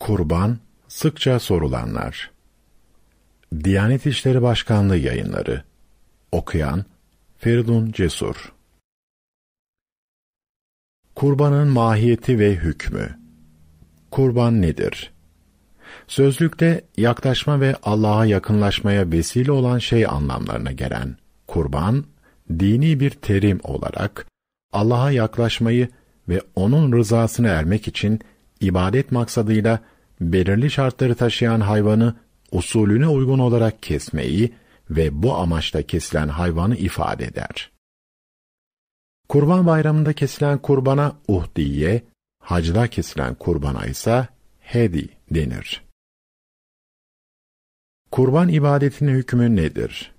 Kurban sıkça sorulanlar. Diyanet İşleri Başkanlığı yayınları. Okuyan Feridun Cesur. Kurbanın mahiyeti ve hükmü. Kurban nedir? Sözlükte yaklaşma ve Allah'a yakınlaşmaya vesile olan şey anlamlarına gelen kurban, dini bir terim olarak Allah'a yaklaşmayı ve onun rızasını ermek için ibadet maksadıyla belirli şartları taşıyan hayvanı usulüne uygun olarak kesmeyi ve bu amaçla kesilen hayvanı ifade eder. Kurban bayramında kesilen kurbana uhdiye, hacda kesilen kurbana ise hedi denir. Kurban ibadetinin hükmü nedir?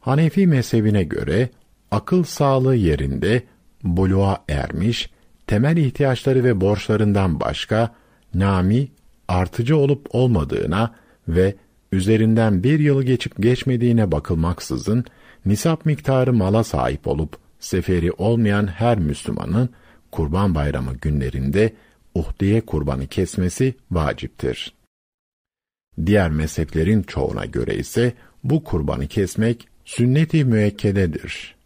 Hanefi mezhebine göre akıl sağlığı yerinde buluğa ermiş, temel ihtiyaçları ve borçlarından başka nami artıcı olup olmadığına ve üzerinden bir yıl geçip geçmediğine bakılmaksızın nisap miktarı mala sahip olup seferi olmayan her Müslümanın Kurban Bayramı günlerinde uhdiye kurbanı kesmesi vaciptir. Diğer mezheplerin çoğuna göre ise bu kurbanı kesmek sünnet-i müekkededir.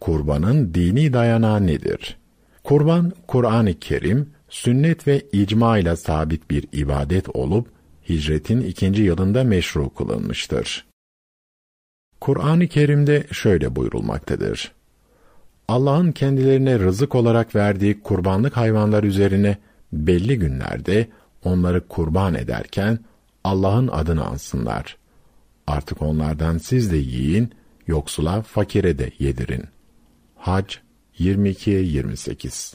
Kurbanın dini dayanağı nedir? Kurban, Kur'an-ı Kerim, sünnet ve icma ile sabit bir ibadet olup, hicretin ikinci yılında meşru kılınmıştır. Kur'an-ı Kerim'de şöyle buyurulmaktadır. Allah'ın kendilerine rızık olarak verdiği kurbanlık hayvanlar üzerine belli günlerde onları kurban ederken Allah'ın adını ansınlar. Artık onlardan siz de yiyin, yoksula, fakire de yedirin. Hac 22'ye 28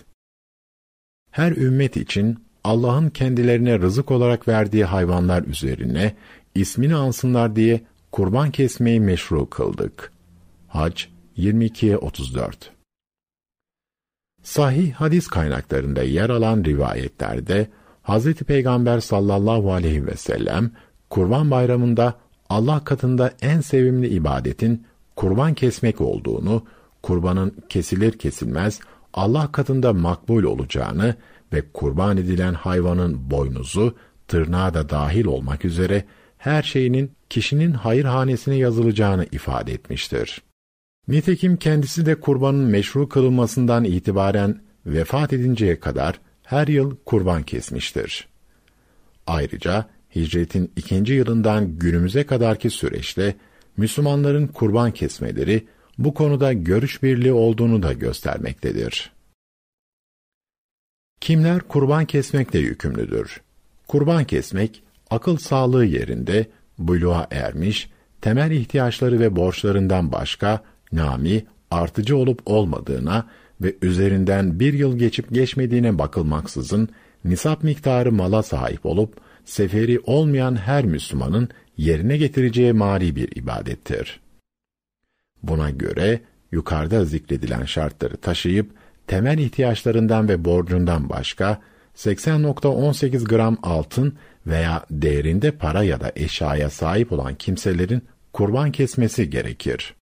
Her ümmet için Allah'ın kendilerine rızık olarak verdiği hayvanlar üzerine ismini ansınlar diye kurban kesmeyi meşru kıldık. Hac 22'ye 34 Sahih hadis kaynaklarında yer alan rivayetlerde Hz. Peygamber sallallahu aleyhi ve sellem Kurban Bayramı'nda Allah katında en sevimli ibadetin kurban kesmek olduğunu, kurbanın kesilir kesilmez Allah katında makbul olacağını ve kurban edilen hayvanın boynuzu, tırnağı da dahil olmak üzere her şeyinin kişinin hayırhanesine yazılacağını ifade etmiştir. Nitekim kendisi de kurbanın meşru kılınmasından itibaren vefat edinceye kadar her yıl kurban kesmiştir. Ayrıca hicretin ikinci yılından günümüze kadarki süreçte Müslümanların kurban kesmeleri bu konuda görüş birliği olduğunu da göstermektedir. Kimler kurban kesmekle yükümlüdür? Kurban kesmek, akıl sağlığı yerinde, buluğa ermiş, temel ihtiyaçları ve borçlarından başka, nami, artıcı olup olmadığına ve üzerinden bir yıl geçip geçmediğine bakılmaksızın, nisap miktarı mala sahip olup, seferi olmayan her Müslümanın yerine getireceği mali bir ibadettir. Buna göre, yukarıda zikredilen şartları taşıyıp, temel ihtiyaçlarından ve borcundan başka 80.18 gram altın veya değerinde para ya da eşyaya sahip olan kimselerin kurban kesmesi gerekir.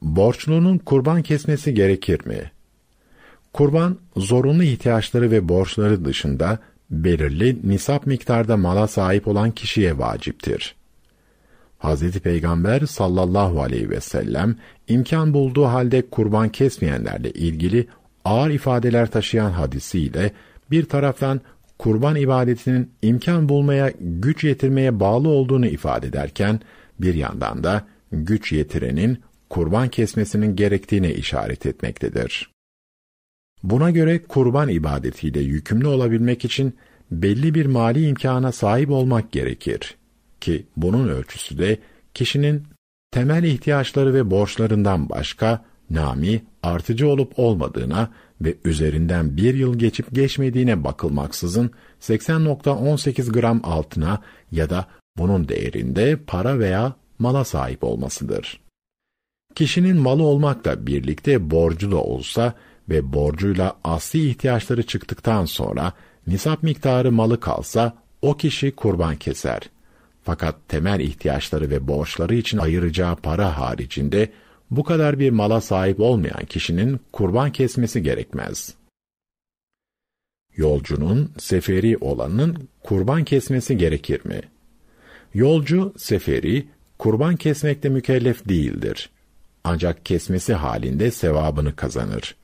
Borçlunun kurban kesmesi gerekir mi? Kurban, zorunlu ihtiyaçları ve borçları dışında belirli nisap miktarda mala sahip olan kişiye vaciptir. Hazreti Peygamber sallallahu aleyhi ve sellem imkan bulduğu halde kurban kesmeyenlerle ilgili ağır ifadeler taşıyan hadisiyle bir taraftan kurban ibadetinin imkan bulmaya, güç yetirmeye bağlı olduğunu ifade ederken bir yandan da güç yetirenin kurban kesmesinin gerektiğine işaret etmektedir. Buna göre kurban ibadetiyle yükümlü olabilmek için belli bir mali imkana sahip olmak gerekir ki bunun ölçüsü de kişinin temel ihtiyaçları ve borçlarından başka nami artıcı olup olmadığına ve üzerinden bir yıl geçip geçmediğine bakılmaksızın 80.18 gram altına ya da bunun değerinde para veya mala sahip olmasıdır. Kişinin malı olmakla birlikte borcu da olsa ve borcuyla asli ihtiyaçları çıktıktan sonra nisap miktarı malı kalsa o kişi kurban keser. Fakat temel ihtiyaçları ve borçları için ayıracağı para haricinde bu kadar bir mala sahip olmayan kişinin kurban kesmesi gerekmez. Yolcunun, seferi olanın kurban kesmesi gerekir mi? Yolcu, seferi, kurban kesmekte mükellef değildir. Ancak kesmesi halinde sevabını kazanır.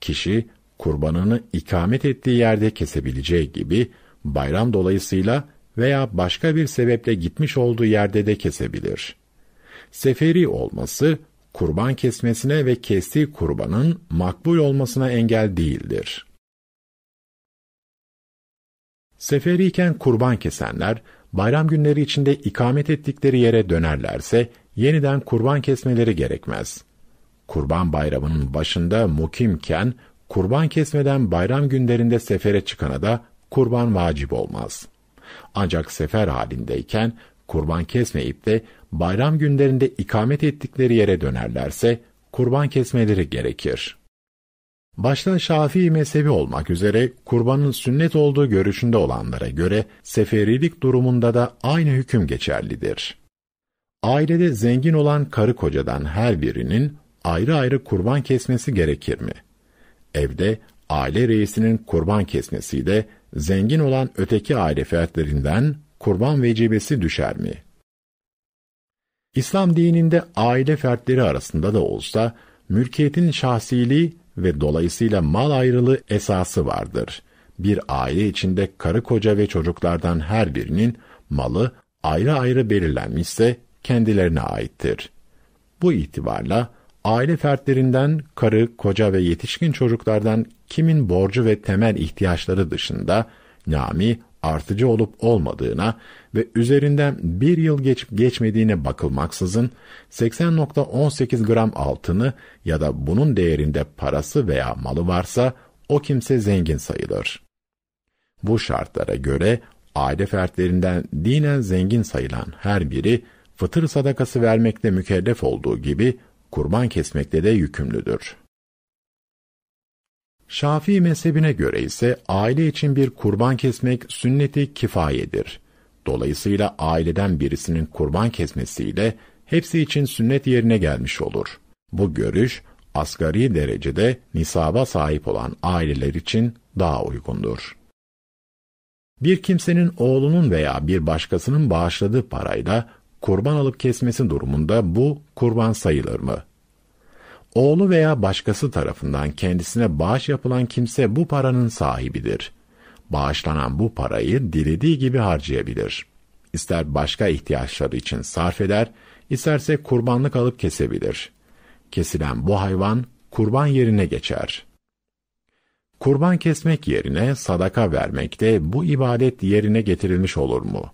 Kişi, kurbanını ikamet ettiği yerde kesebileceği gibi, bayram dolayısıyla veya başka bir sebeple gitmiş olduğu yerde de kesebilir. Seferi olması, kurban kesmesine ve kestiği kurbanın makbul olmasına engel değildir. Seferiyken kurban kesenler, bayram günleri içinde ikamet ettikleri yere dönerlerse, yeniden kurban kesmeleri gerekmez. Kurban bayramının başında mukimken, kurban kesmeden bayram günlerinde sefere çıkana da kurban vacip olmaz. Ancak sefer halindeyken, kurban kesmeyip de bayram günlerinde ikamet ettikleri yere dönerlerse, kurban kesmeleri gerekir. Başta Şafii mezhebi olmak üzere kurbanın sünnet olduğu görüşünde olanlara göre seferilik durumunda da aynı hüküm geçerlidir. Ailede zengin olan karı kocadan her birinin ayrı ayrı kurban kesmesi gerekir mi? Evde aile reisinin kurban kesmesiyle zengin olan öteki aile fertlerinden kurban vecibesi düşer mi? İslam dininde aile fertleri arasında da olsa mülkiyetin şahsiliği ve dolayısıyla mal ayrılığı esası vardır. Bir aile içinde karı koca ve çocuklardan her birinin malı ayrı ayrı belirlenmişse kendilerine aittir. Bu itibarla aile fertlerinden karı, koca ve yetişkin çocuklardan kimin borcu ve temel ihtiyaçları dışında nami artıcı olup olmadığına ve üzerinden bir yıl geçip geçmediğine bakılmaksızın 80.18 gram altını ya da bunun değerinde parası veya malı varsa o kimse zengin sayılır. Bu şartlara göre aile fertlerinden dinen zengin sayılan her biri fıtır sadakası vermekle mükellef olduğu gibi kurban kesmekte de yükümlüdür. Şafii mezhebine göre ise aile için bir kurban kesmek sünneti kifayedir. Dolayısıyla aileden birisinin kurban kesmesiyle hepsi için sünnet yerine gelmiş olur. Bu görüş asgari derecede nisaba sahip olan aileler için daha uygundur. Bir kimsenin oğlunun veya bir başkasının bağışladığı parayla kurban alıp kesmesi durumunda bu kurban sayılır mı? Oğlu veya başkası tarafından kendisine bağış yapılan kimse bu paranın sahibidir. Bağışlanan bu parayı dilediği gibi harcayabilir. İster başka ihtiyaçları için sarf eder, isterse kurbanlık alıp kesebilir. Kesilen bu hayvan kurban yerine geçer. Kurban kesmek yerine sadaka vermek de bu ibadet yerine getirilmiş olur mu?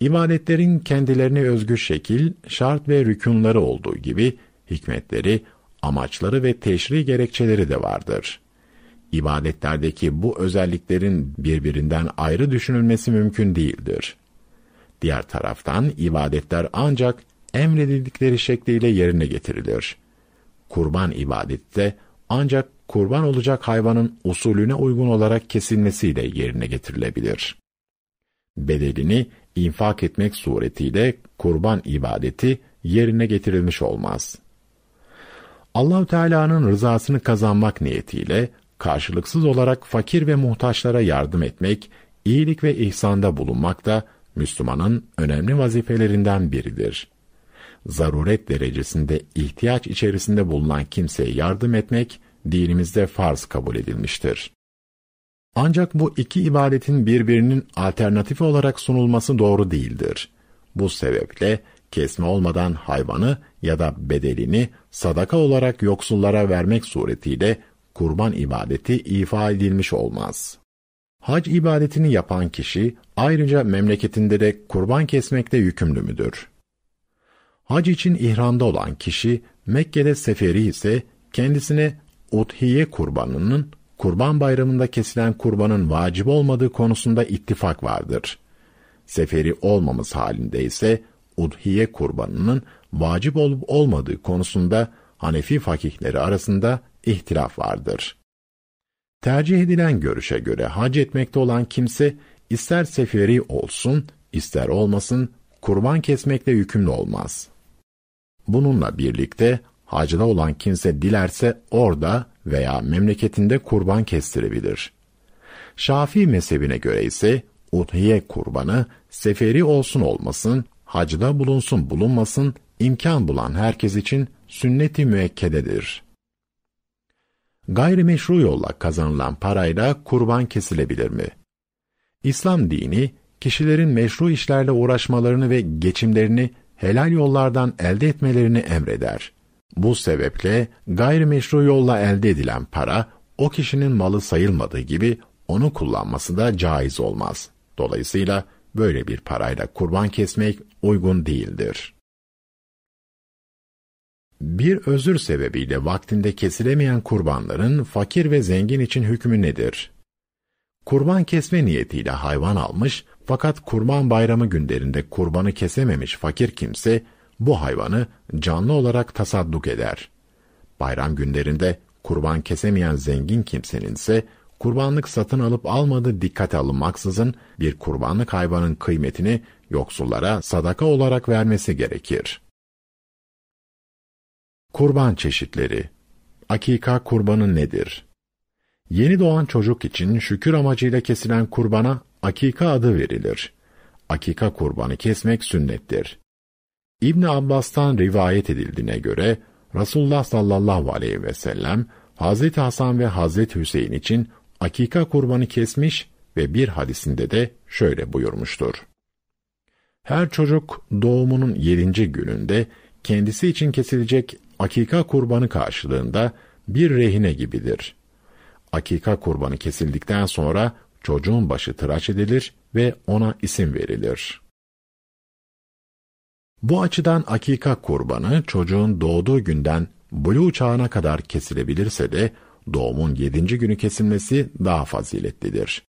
İbadetlerin kendilerine özgü şekil, şart ve rükunları olduğu gibi hikmetleri, amaçları ve teşri gerekçeleri de vardır. İbadetlerdeki bu özelliklerin birbirinden ayrı düşünülmesi mümkün değildir. Diğer taraftan ibadetler ancak emredildikleri şekliyle yerine getirilir. Kurban ibadette ancak kurban olacak hayvanın usulüne uygun olarak kesilmesiyle yerine getirilebilir. Bedelini infak etmek suretiyle kurban ibadeti yerine getirilmiş olmaz. Allahü Teala'nın rızasını kazanmak niyetiyle karşılıksız olarak fakir ve muhtaçlara yardım etmek, iyilik ve ihsanda bulunmak da Müslümanın önemli vazifelerinden biridir. Zaruret derecesinde ihtiyaç içerisinde bulunan kimseye yardım etmek dinimizde farz kabul edilmiştir. Ancak bu iki ibadetin birbirinin alternatifi olarak sunulması doğru değildir. Bu sebeple kesme olmadan hayvanı ya da bedelini sadaka olarak yoksullara vermek suretiyle kurban ibadeti ifa edilmiş olmaz. Hac ibadetini yapan kişi ayrıca memleketinde de kurban kesmekte yükümlü müdür? Hac için ihramda olan kişi Mekke'de seferi ise kendisine udhiye kurbanının kurban bayramında kesilen kurbanın vacip olmadığı konusunda ittifak vardır. Seferi olmamız halinde ise udhiye kurbanının vacip olup olmadığı konusunda Hanefi fakihleri arasında ihtilaf vardır. Tercih edilen görüşe göre hac etmekte olan kimse ister seferi olsun, ister olmasın kurban kesmekle yükümlü olmaz. Bununla birlikte hacda olan kimse dilerse orada veya memleketinde kurban kestirebilir. Şafii mezhebine göre ise udhiye kurbanı seferi olsun olmasın, hacda bulunsun bulunmasın, imkan bulan herkes için sünnet-i müekkededir. Gayrimeşru yolla kazanılan parayla kurban kesilebilir mi? İslam dini, kişilerin meşru işlerle uğraşmalarını ve geçimlerini helal yollardan elde etmelerini emreder. Bu sebeple gayrimeşru yolla elde edilen para, o kişinin malı sayılmadığı gibi onu kullanması da caiz olmaz. Dolayısıyla böyle bir parayla kurban kesmek uygun değildir. Bir özür sebebiyle vaktinde kesilemeyen kurbanların fakir ve zengin için hükmü nedir? Kurban kesme niyetiyle hayvan almış fakat kurban bayramı günlerinde kurbanı kesememiş fakir kimse bu hayvanı canlı olarak tasadduk eder. Bayram günlerinde kurban kesemeyen zengin kimsenin ise kurbanlık satın alıp almadığı dikkate alınmaksızın bir kurbanlık hayvanın kıymetini yoksullara sadaka olarak vermesi gerekir. Kurban çeşitleri Akika kurbanı nedir? Yeni doğan çocuk için şükür amacıyla kesilen kurbana akika adı verilir. Akika kurbanı kesmek sünnettir. İbn Abbas'tan rivayet edildiğine göre Resulullah sallallahu aleyhi ve sellem Hazreti Hasan ve Hazreti Hüseyin için akika kurbanı kesmiş ve bir hadisinde de şöyle buyurmuştur. Her çocuk doğumunun yedinci gününde kendisi için kesilecek akika kurbanı karşılığında bir rehine gibidir. Akika kurbanı kesildikten sonra çocuğun başı tıraş edilir ve ona isim verilir. Bu açıdan akika kurbanı çocuğun doğduğu günden buluğ çağına kadar kesilebilirse de doğumun yedinci günü kesilmesi daha faziletlidir.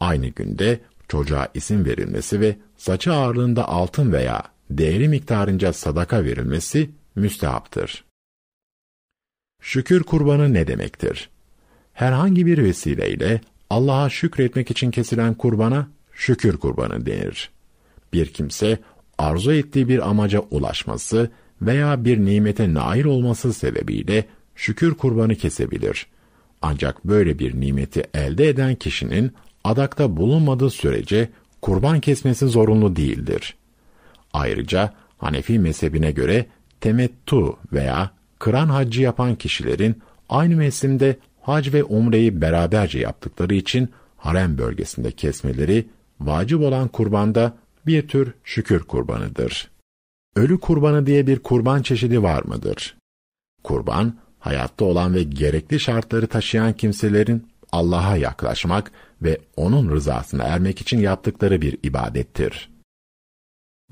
Aynı günde çocuğa isim verilmesi ve saçı ağırlığında altın veya değeri miktarınca sadaka verilmesi müstehaptır. Şükür kurbanı ne demektir? Herhangi bir vesileyle Allah'a şükretmek için kesilen kurbana şükür kurbanı denir. Bir kimse arzu ettiği bir amaca ulaşması veya bir nimete nail olması sebebiyle şükür kurbanı kesebilir. Ancak böyle bir nimeti elde eden kişinin adakta bulunmadığı sürece kurban kesmesi zorunlu değildir. Ayrıca Hanefi mezhebine göre temettu veya kıran haccı yapan kişilerin aynı mevsimde hac ve umreyi beraberce yaptıkları için harem bölgesinde kesmeleri vacip olan kurbanda bir tür şükür kurbanıdır. Ölü kurbanı diye bir kurban çeşidi var mıdır? Kurban, hayatta olan ve gerekli şartları taşıyan kimselerin Allah'a yaklaşmak ve O'nun rızasına ermek için yaptıkları bir ibadettir.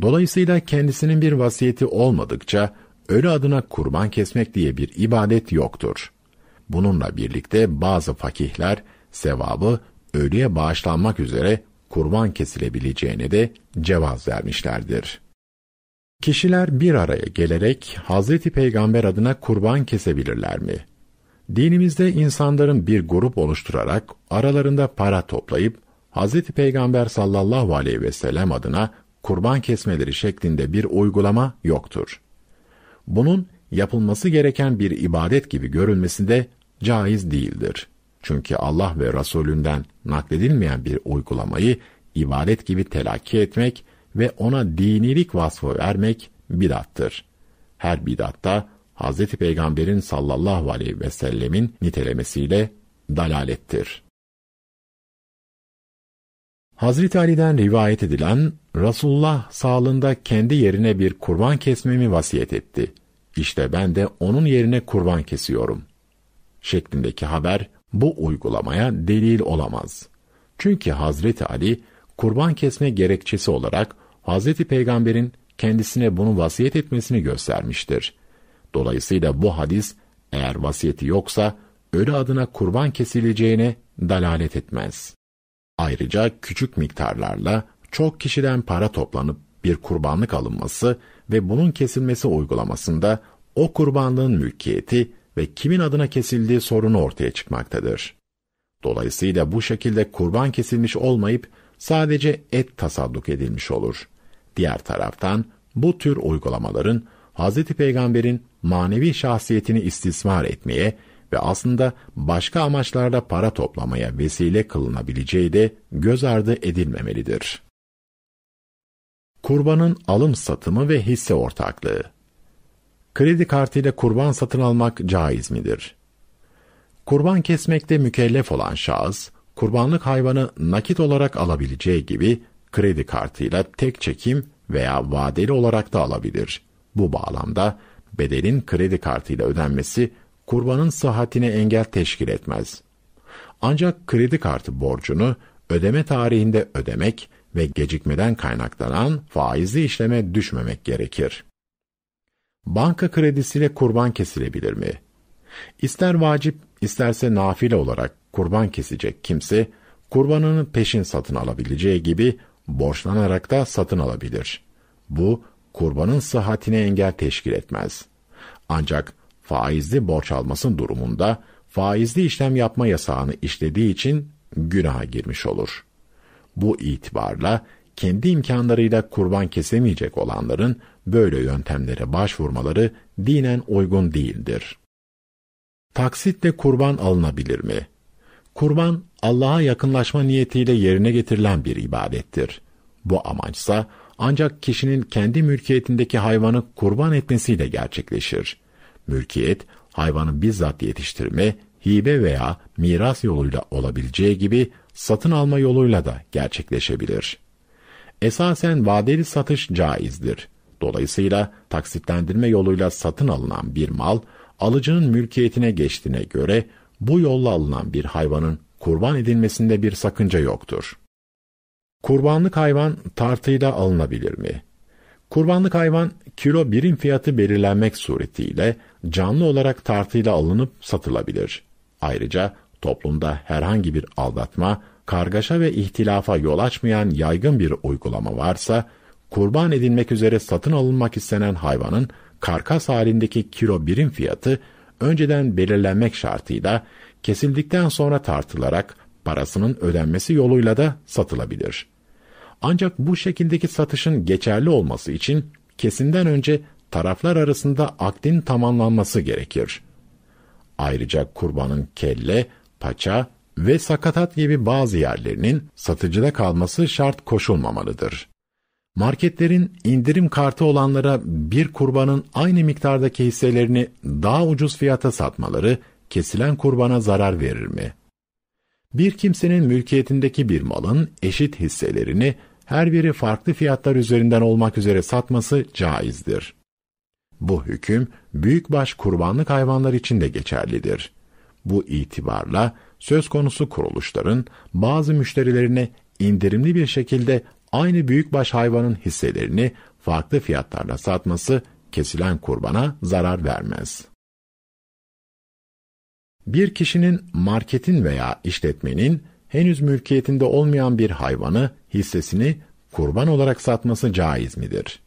Dolayısıyla kendisinin bir vasiyeti olmadıkça ölü adına kurban kesmek diye bir ibadet yoktur. Bununla birlikte bazı fakihler sevabı ölüye bağışlanmak üzere kurban kesilebileceğine de cevaz vermişlerdir. Kişiler bir araya gelerek Hazreti Peygamber adına kurban kesebilirler mi? Dinimizde insanların bir grup oluşturarak aralarında para toplayıp Hazreti Peygamber sallallahu aleyhi ve sellem adına kurban kesmeleri şeklinde bir uygulama yoktur. Bunun yapılması gereken bir ibadet gibi görülmesi de caiz değildir. Çünkü Allah ve Resulünden nakledilmeyen bir uygulamayı ibadet gibi telakki etmek ve ona dinilik vasfı vermek bidattır. Her bidatta Hz. Peygamber'in sallallahu aleyhi ve sellemin nitelemesiyle dalalettir. Hazreti Ali'den rivayet edilen Resulullah sağlığında kendi yerine bir kurban kesmemi vasiyet etti. İşte ben de onun yerine kurban kesiyorum. Şeklindeki haber bu uygulamaya delil olamaz. Çünkü Hazreti Ali kurban kesme gerekçesi olarak Hazreti Peygamber'in kendisine bunu vasiyet etmesini göstermiştir. Dolayısıyla bu hadis eğer vasiyeti yoksa ölü adına kurban kesileceğine dalalet etmez. Ayrıca küçük miktarlarla çok kişiden para toplanıp bir kurbanlık alınması ve bunun kesilmesi uygulamasında o kurbanlığın mülkiyeti ve kimin adına kesildiği sorunu ortaya çıkmaktadır. Dolayısıyla bu şekilde kurban kesilmiş olmayıp sadece et tasadduk edilmiş olur. Diğer taraftan bu tür uygulamaların Hz. Peygamber'in manevi şahsiyetini istismar etmeye ve aslında başka amaçlarla para toplamaya vesile kılınabileceği de göz ardı edilmemelidir. Kurbanın alım satımı ve hisse ortaklığı Kredi kartıyla kurban satın almak caiz midir? Kurban kesmekte mükellef olan şahıs, kurbanlık hayvanı nakit olarak alabileceği gibi kredi kartıyla tek çekim veya vadeli olarak da alabilir. Bu bağlamda bedelin kredi kartıyla ödenmesi kurbanın sıhhatine engel teşkil etmez. Ancak kredi kartı borcunu ödeme tarihinde ödemek ve gecikmeden kaynaklanan faizli işleme düşmemek gerekir. Banka kredisiyle kurban kesilebilir mi? İster vacip, isterse nafile olarak kurban kesecek kimse, kurbanını peşin satın alabileceği gibi borçlanarak da satın alabilir. Bu, kurbanın sıhhatine engel teşkil etmez. Ancak faizli borç almasın durumunda, faizli işlem yapma yasağını işlediği için günaha girmiş olur. Bu itibarla kendi imkanlarıyla kurban kesemeyecek olanların böyle yöntemlere başvurmaları dinen uygun değildir. Taksitle kurban alınabilir mi? Kurban Allah'a yakınlaşma niyetiyle yerine getirilen bir ibadettir. Bu amaçsa ancak kişinin kendi mülkiyetindeki hayvanı kurban etmesiyle gerçekleşir. Mülkiyet, hayvanı bizzat yetiştirme, hibe veya miras yoluyla olabileceği gibi satın alma yoluyla da gerçekleşebilir. Esasen vadeli satış caizdir. Dolayısıyla taksitlendirme yoluyla satın alınan bir mal, alıcının mülkiyetine geçtiğine göre bu yolla alınan bir hayvanın kurban edilmesinde bir sakınca yoktur. Kurbanlık hayvan tartıyla alınabilir mi? Kurbanlık hayvan kilo birim fiyatı belirlenmek suretiyle canlı olarak tartıyla alınıp satılabilir. Ayrıca toplumda herhangi bir aldatma, kargaşa ve ihtilafa yol açmayan yaygın bir uygulama varsa, kurban edilmek üzere satın alınmak istenen hayvanın karkas halindeki kilo birim fiyatı önceden belirlenmek şartıyla kesildikten sonra tartılarak parasının ödenmesi yoluyla da satılabilir. Ancak bu şekildeki satışın geçerli olması için kesimden önce taraflar arasında akdin tamamlanması gerekir. Ayrıca kurbanın kelle, paça ve sakatat gibi bazı yerlerinin satıcıda kalması şart koşulmamalıdır. Marketlerin indirim kartı olanlara bir kurbanın aynı miktardaki hisselerini daha ucuz fiyata satmaları kesilen kurbana zarar verir mi? Bir kimsenin mülkiyetindeki bir malın eşit hisselerini her biri farklı fiyatlar üzerinden olmak üzere satması caizdir. Bu hüküm büyükbaş kurbanlık hayvanlar için de geçerlidir. Bu itibarla söz konusu kuruluşların bazı müşterilerine indirimli bir şekilde aynı büyükbaş hayvanın hisselerini farklı fiyatlarla satması kesilen kurbana zarar vermez. Bir kişinin marketin veya işletmenin henüz mülkiyetinde olmayan bir hayvanı, hissesini kurban olarak satması caiz midir?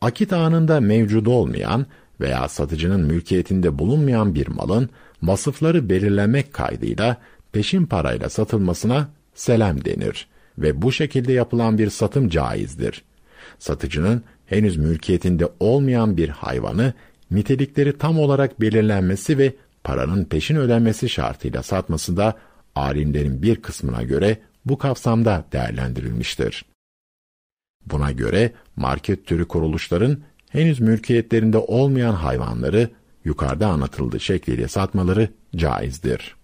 Akit anında mevcut olmayan veya satıcının mülkiyetinde bulunmayan bir malın vasıfları belirlemek kaydıyla peşin parayla satılmasına selam denir ve bu şekilde yapılan bir satım caizdir. Satıcının henüz mülkiyetinde olmayan bir hayvanı nitelikleri tam olarak belirlenmesi ve paranın peşin ödenmesi şartıyla satması da alimlerin bir kısmına göre bu kapsamda değerlendirilmiştir. Buna göre market türü kuruluşların henüz mülkiyetlerinde olmayan hayvanları yukarıda anlatıldığı şekliyle satmaları caizdir.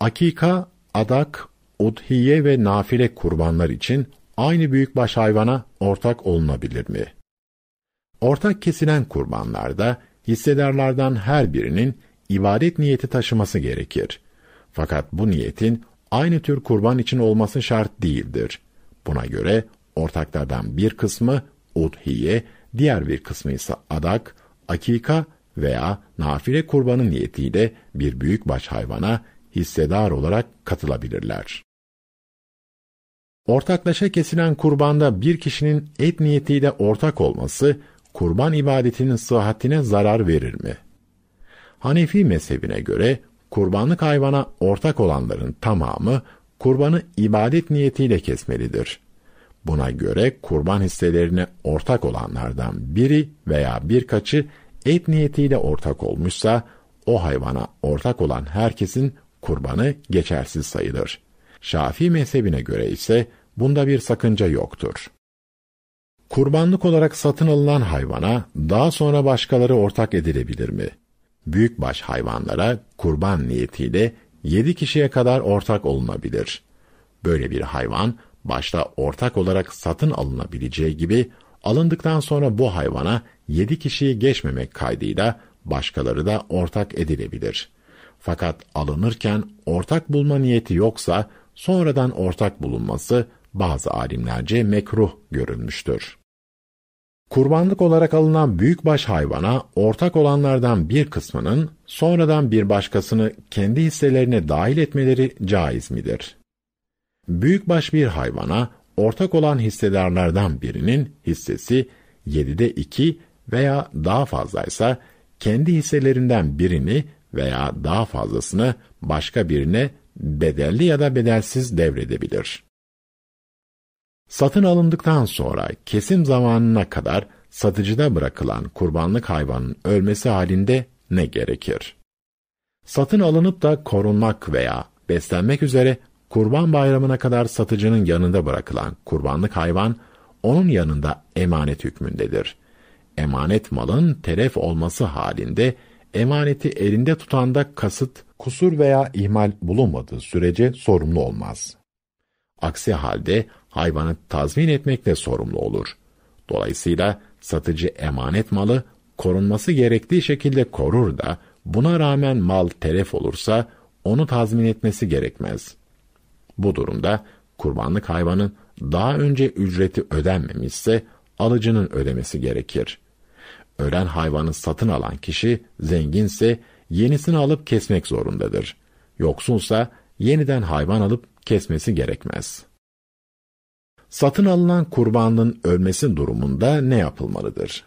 Akika, adak, udhiye ve nafile kurbanlar için aynı büyükbaş hayvana ortak olunabilir mi? Ortak kesilen kurbanlarda hissedarlardan her birinin ibadet niyeti taşıması gerekir. Fakat bu niyetin aynı tür kurban için olması şart değildir. Buna göre ortaklardan bir kısmı udhiye, diğer bir kısmı ise adak, akika veya nafile kurbanı niyetiyle bir büyükbaş hayvana hissedar olarak katılabilirler. Ortaklaşa kesilen kurbanda bir kişinin et niyetiyle ortak olması, kurban ibadetinin sıhhatine zarar verir mi? Hanefi mezhebine göre, kurbanlık hayvana ortak olanların tamamı, kurbanı ibadet niyetiyle kesmelidir. Buna göre kurban hisselerine ortak olanlardan biri veya birkaçı et niyetiyle ortak olmuşsa, o hayvana ortak olan herkesin kurbanı geçersiz sayılır. Şafii mezhebine göre ise bunda bir sakınca yoktur. Kurbanlık olarak satın alınan hayvana daha sonra başkaları ortak edilebilir mi? Büyükbaş hayvanlara kurban niyetiyle yedi kişiye kadar ortak olunabilir. Böyle bir hayvan başta ortak olarak satın alınabileceği gibi alındıktan sonra bu hayvana yedi kişiyi geçmemek kaydıyla başkaları da ortak edilebilir. Fakat alınırken ortak bulma niyeti yoksa sonradan ortak bulunması bazı alimlerce mekruh görülmüştür. Kurbanlık olarak alınan büyükbaş hayvana ortak olanlardan bir kısmının sonradan bir başkasını kendi hisselerine dahil etmeleri caiz midir? Büyükbaş bir hayvana ortak olan hissedarlardan birinin hissesi 7'de 2 veya daha fazlaysa kendi hisselerinden birini veya daha fazlasını başka birine bedelli ya da bedelsiz devredebilir. Satın alındıktan sonra kesim zamanına kadar satıcıda bırakılan kurbanlık hayvanın ölmesi halinde ne gerekir? Satın alınıp da korunmak veya beslenmek üzere kurban bayramına kadar satıcının yanında bırakılan kurbanlık hayvan, onun yanında emanet hükmündedir. Emanet malın telef olması halinde, emaneti elinde tutanda kasıt, kusur veya ihmal bulunmadığı sürece sorumlu olmaz. Aksi halde hayvanı tazmin etmekle sorumlu olur. Dolayısıyla satıcı emanet malı korunması gerektiği şekilde korur da buna rağmen mal telef olursa onu tazmin etmesi gerekmez. Bu durumda kurbanlık hayvanın daha önce ücreti ödenmemişse alıcının ödemesi gerekir. Ölen hayvanı satın alan kişi zenginse yenisini alıp kesmek zorundadır. Yoksulsa yeniden hayvan alıp kesmesi gerekmez. Satın alınan kurbanlığın ölmesi durumunda ne yapılmalıdır?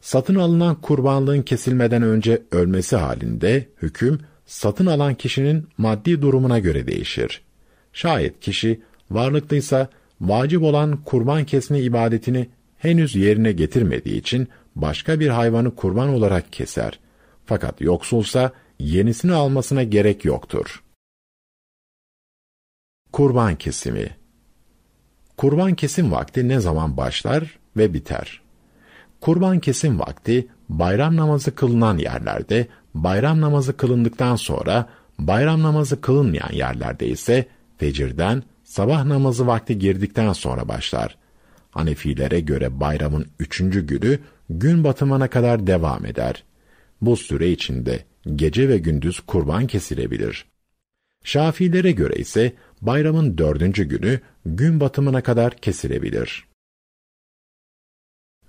Satın alınan kurbanlığın kesilmeden önce ölmesi halinde hüküm satın alan kişinin maddi durumuna göre değişir. Şayet kişi varlıklıysa vacip olan kurban kesme ibadetini henüz yerine getirmediği için başka bir hayvanı kurban olarak keser. Fakat yoksulsa yenisini almasına gerek yoktur. Kurban kesimi Kurban kesim vakti ne zaman başlar ve biter? Kurban kesim vakti bayram namazı kılınan yerlerde, bayram namazı kılındıktan sonra bayram namazı kılınmayan yerlerde ise fecirden sabah namazı vakti girdikten sonra başlar. Hanefilere göre bayramın üçüncü günü gün batımına kadar devam eder. Bu süre içinde gece ve gündüz kurban kesilebilir. Şafilere göre ise bayramın dördüncü günü gün batımına kadar kesilebilir.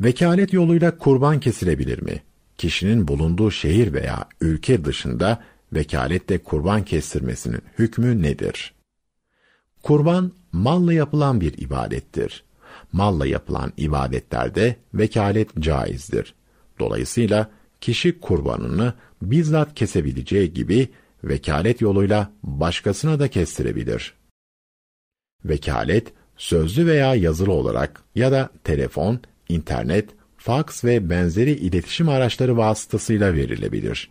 Vekalet yoluyla kurban kesilebilir mi? Kişinin bulunduğu şehir veya ülke dışında vekaletle kurban kestirmesinin hükmü nedir? Kurban, malla yapılan bir ibadettir. Malla yapılan ibadetlerde vekalet caizdir. Dolayısıyla kişi kurbanını bizzat kesebileceği gibi vekalet yoluyla başkasına da kestirebilir. Vekalet, sözlü veya yazılı olarak ya da telefon, internet, faks ve benzeri iletişim araçları vasıtasıyla verilebilir.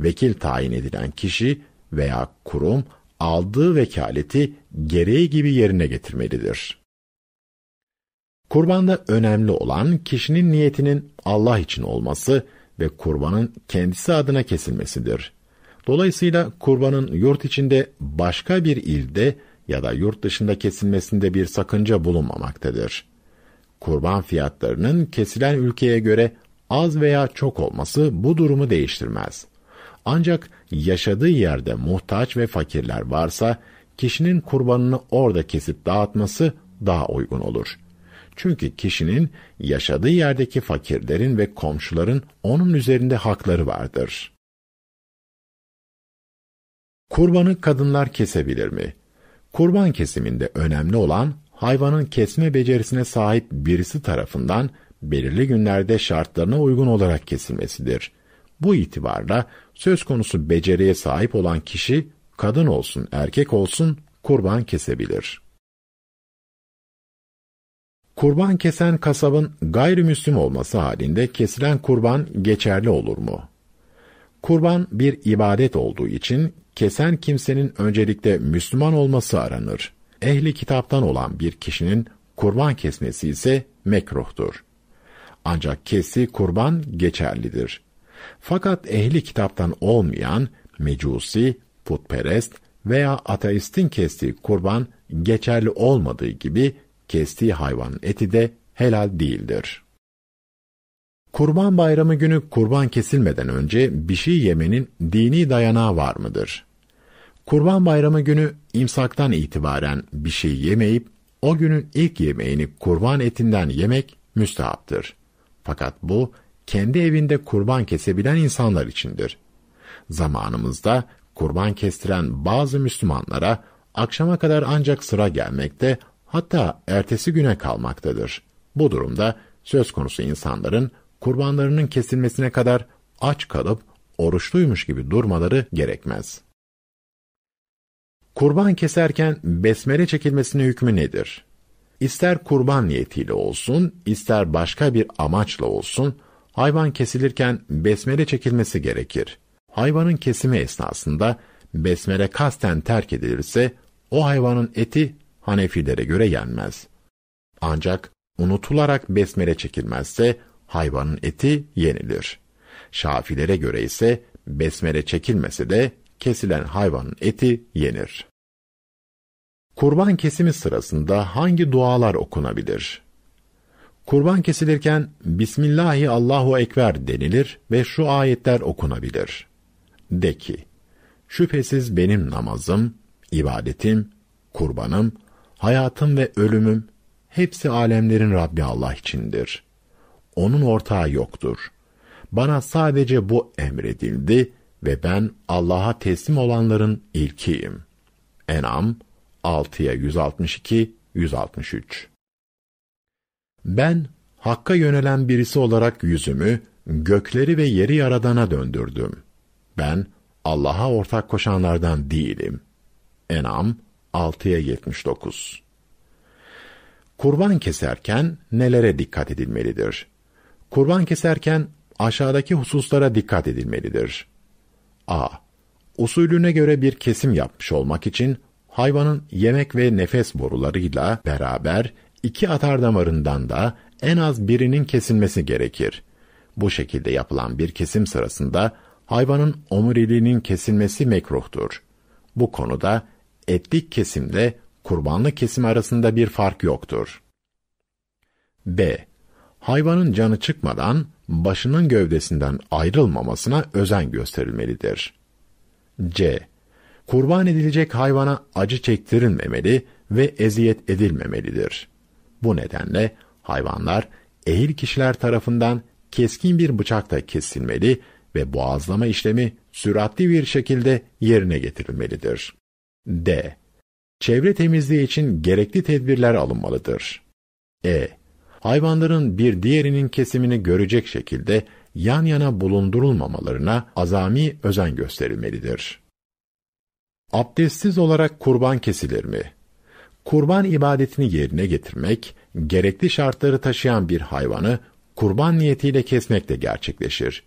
Vekil tayin edilen kişi veya kurum aldığı vekaleti gereği gibi yerine getirmelidir. Kurbanda önemli olan kişinin niyetinin Allah için olması ve kurbanın kendisi adına kesilmesidir. Dolayısıyla kurbanın yurt içinde başka bir ilde ya da yurt dışında kesilmesinde bir sakınca bulunmamaktadır. Kurban fiyatlarının kesilen ülkeye göre az veya çok olması bu durumu değiştirmez. Ancak yaşadığı yerde muhtaç ve fakirler varsa, kişinin kurbanını orada kesip dağıtması daha uygun olur. Çünkü kişinin yaşadığı yerdeki fakirlerin ve komşuların onun üzerinde hakları vardır. Kurbanı kadınlar kesebilir mi? Kurban kesiminde önemli olan hayvanın kesme becerisine sahip birisi tarafından belirli günlerde şartlarına uygun olarak kesilmesidir. Bu itibarla söz konusu beceriye sahip olan kişi kadın olsun erkek olsun kurban kesebilir. Kurban kesen kasabın gayrimüslim olması halinde kesilen kurban geçerli olur mu? Kurban bir ibadet olduğu için kesen kimsenin öncelikle Müslüman olması aranır. Ehli kitaptan olan bir kişinin kurban kesmesi ise mekruhtur. Ancak kesi kurban geçerlidir. Fakat ehli kitaptan olmayan mecusi, putperest veya ateistin kestiği kurban geçerli olmadığı gibi kestiği hayvanın eti de helal değildir. Kurban bayramı günü kurban kesilmeden önce bir şey yemenin dini dayanağı var mıdır? Kurban bayramı günü imsaktan itibaren bir şey yemeyip o günün ilk yemeğini kurban etinden yemek müstehaptır. Fakat bu kendi evinde kurban kesebilen insanlar içindir. Zamanımızda kurban kestiren bazı Müslümanlara akşama kadar ancak sıra gelmekte, hatta ertesi güne kalmaktadır. Bu durumda söz konusu insanların kurbanlarının kesilmesine kadar aç kalıp oruçluymuş gibi durmaları gerekmez. Kurban keserken besmele çekilmesine hükmü nedir? İster kurban niyetiyle olsun, ister başka bir amaçla olsun, hayvan kesilirken besmele çekilmesi gerekir. Hayvanın kesimi esnasında besmele kasten terk edilirse, o hayvanın eti Hanefilere göre yenmez. Ancak unutularak besmele çekilmezse, hayvanın eti yenilir. Şafilere göre ise besmele çekilmese de kesilen hayvanın eti yenir. Kurban kesimi sırasında hangi dualar okunabilir? Kurban kesilirken Bismillahi Allahu Ekber denilir ve şu ayetler okunabilir. De ki, şüphesiz benim namazım, ibadetim, kurbanım, hayatım ve ölümüm hepsi alemlerin Rabbi Allah içindir. Onun ortağı yoktur. Bana sadece bu emredildi ve ben Allah'a teslim olanların ilkiyim. En'am 6'ya 162 163 Ben Hakk'a yönelen birisi olarak yüzümü gökleri ve yeri yaradana döndürdüm. Ben Allah'a ortak koşanlardan değilim. En'am 6'ya 79 Kurban keserken nelere dikkat edilmelidir? Kurban keserken aşağıdaki hususlara dikkat edilmelidir. A. Usulüne göre bir kesim yapmış olmak için hayvanın yemek ve nefes borularıyla beraber iki atar damarından da en az birinin kesilmesi gerekir. Bu şekilde yapılan bir kesim sırasında hayvanın omuriliğinin kesilmesi mekruhtur. Bu konuda etlik kesimle kurbanlı kesim arasında bir fark yoktur. B. Hayvanın canı çıkmadan başının gövdesinden ayrılmamasına özen gösterilmelidir. C. Kurban edilecek hayvana acı çektirilmemeli ve eziyet edilmemelidir. Bu nedenle hayvanlar ehil kişiler tarafından keskin bir bıçakla kesilmeli ve boğazlama işlemi süratli bir şekilde yerine getirilmelidir. D. Çevre temizliği için gerekli tedbirler alınmalıdır. E. Hayvanların bir diğerinin kesimini görecek şekilde yan yana bulundurulmamalarına azami özen gösterilmelidir. Abdestsiz olarak kurban kesilir mi? Kurban ibadetini yerine getirmek, gerekli şartları taşıyan bir hayvanı kurban niyetiyle kesmekle gerçekleşir.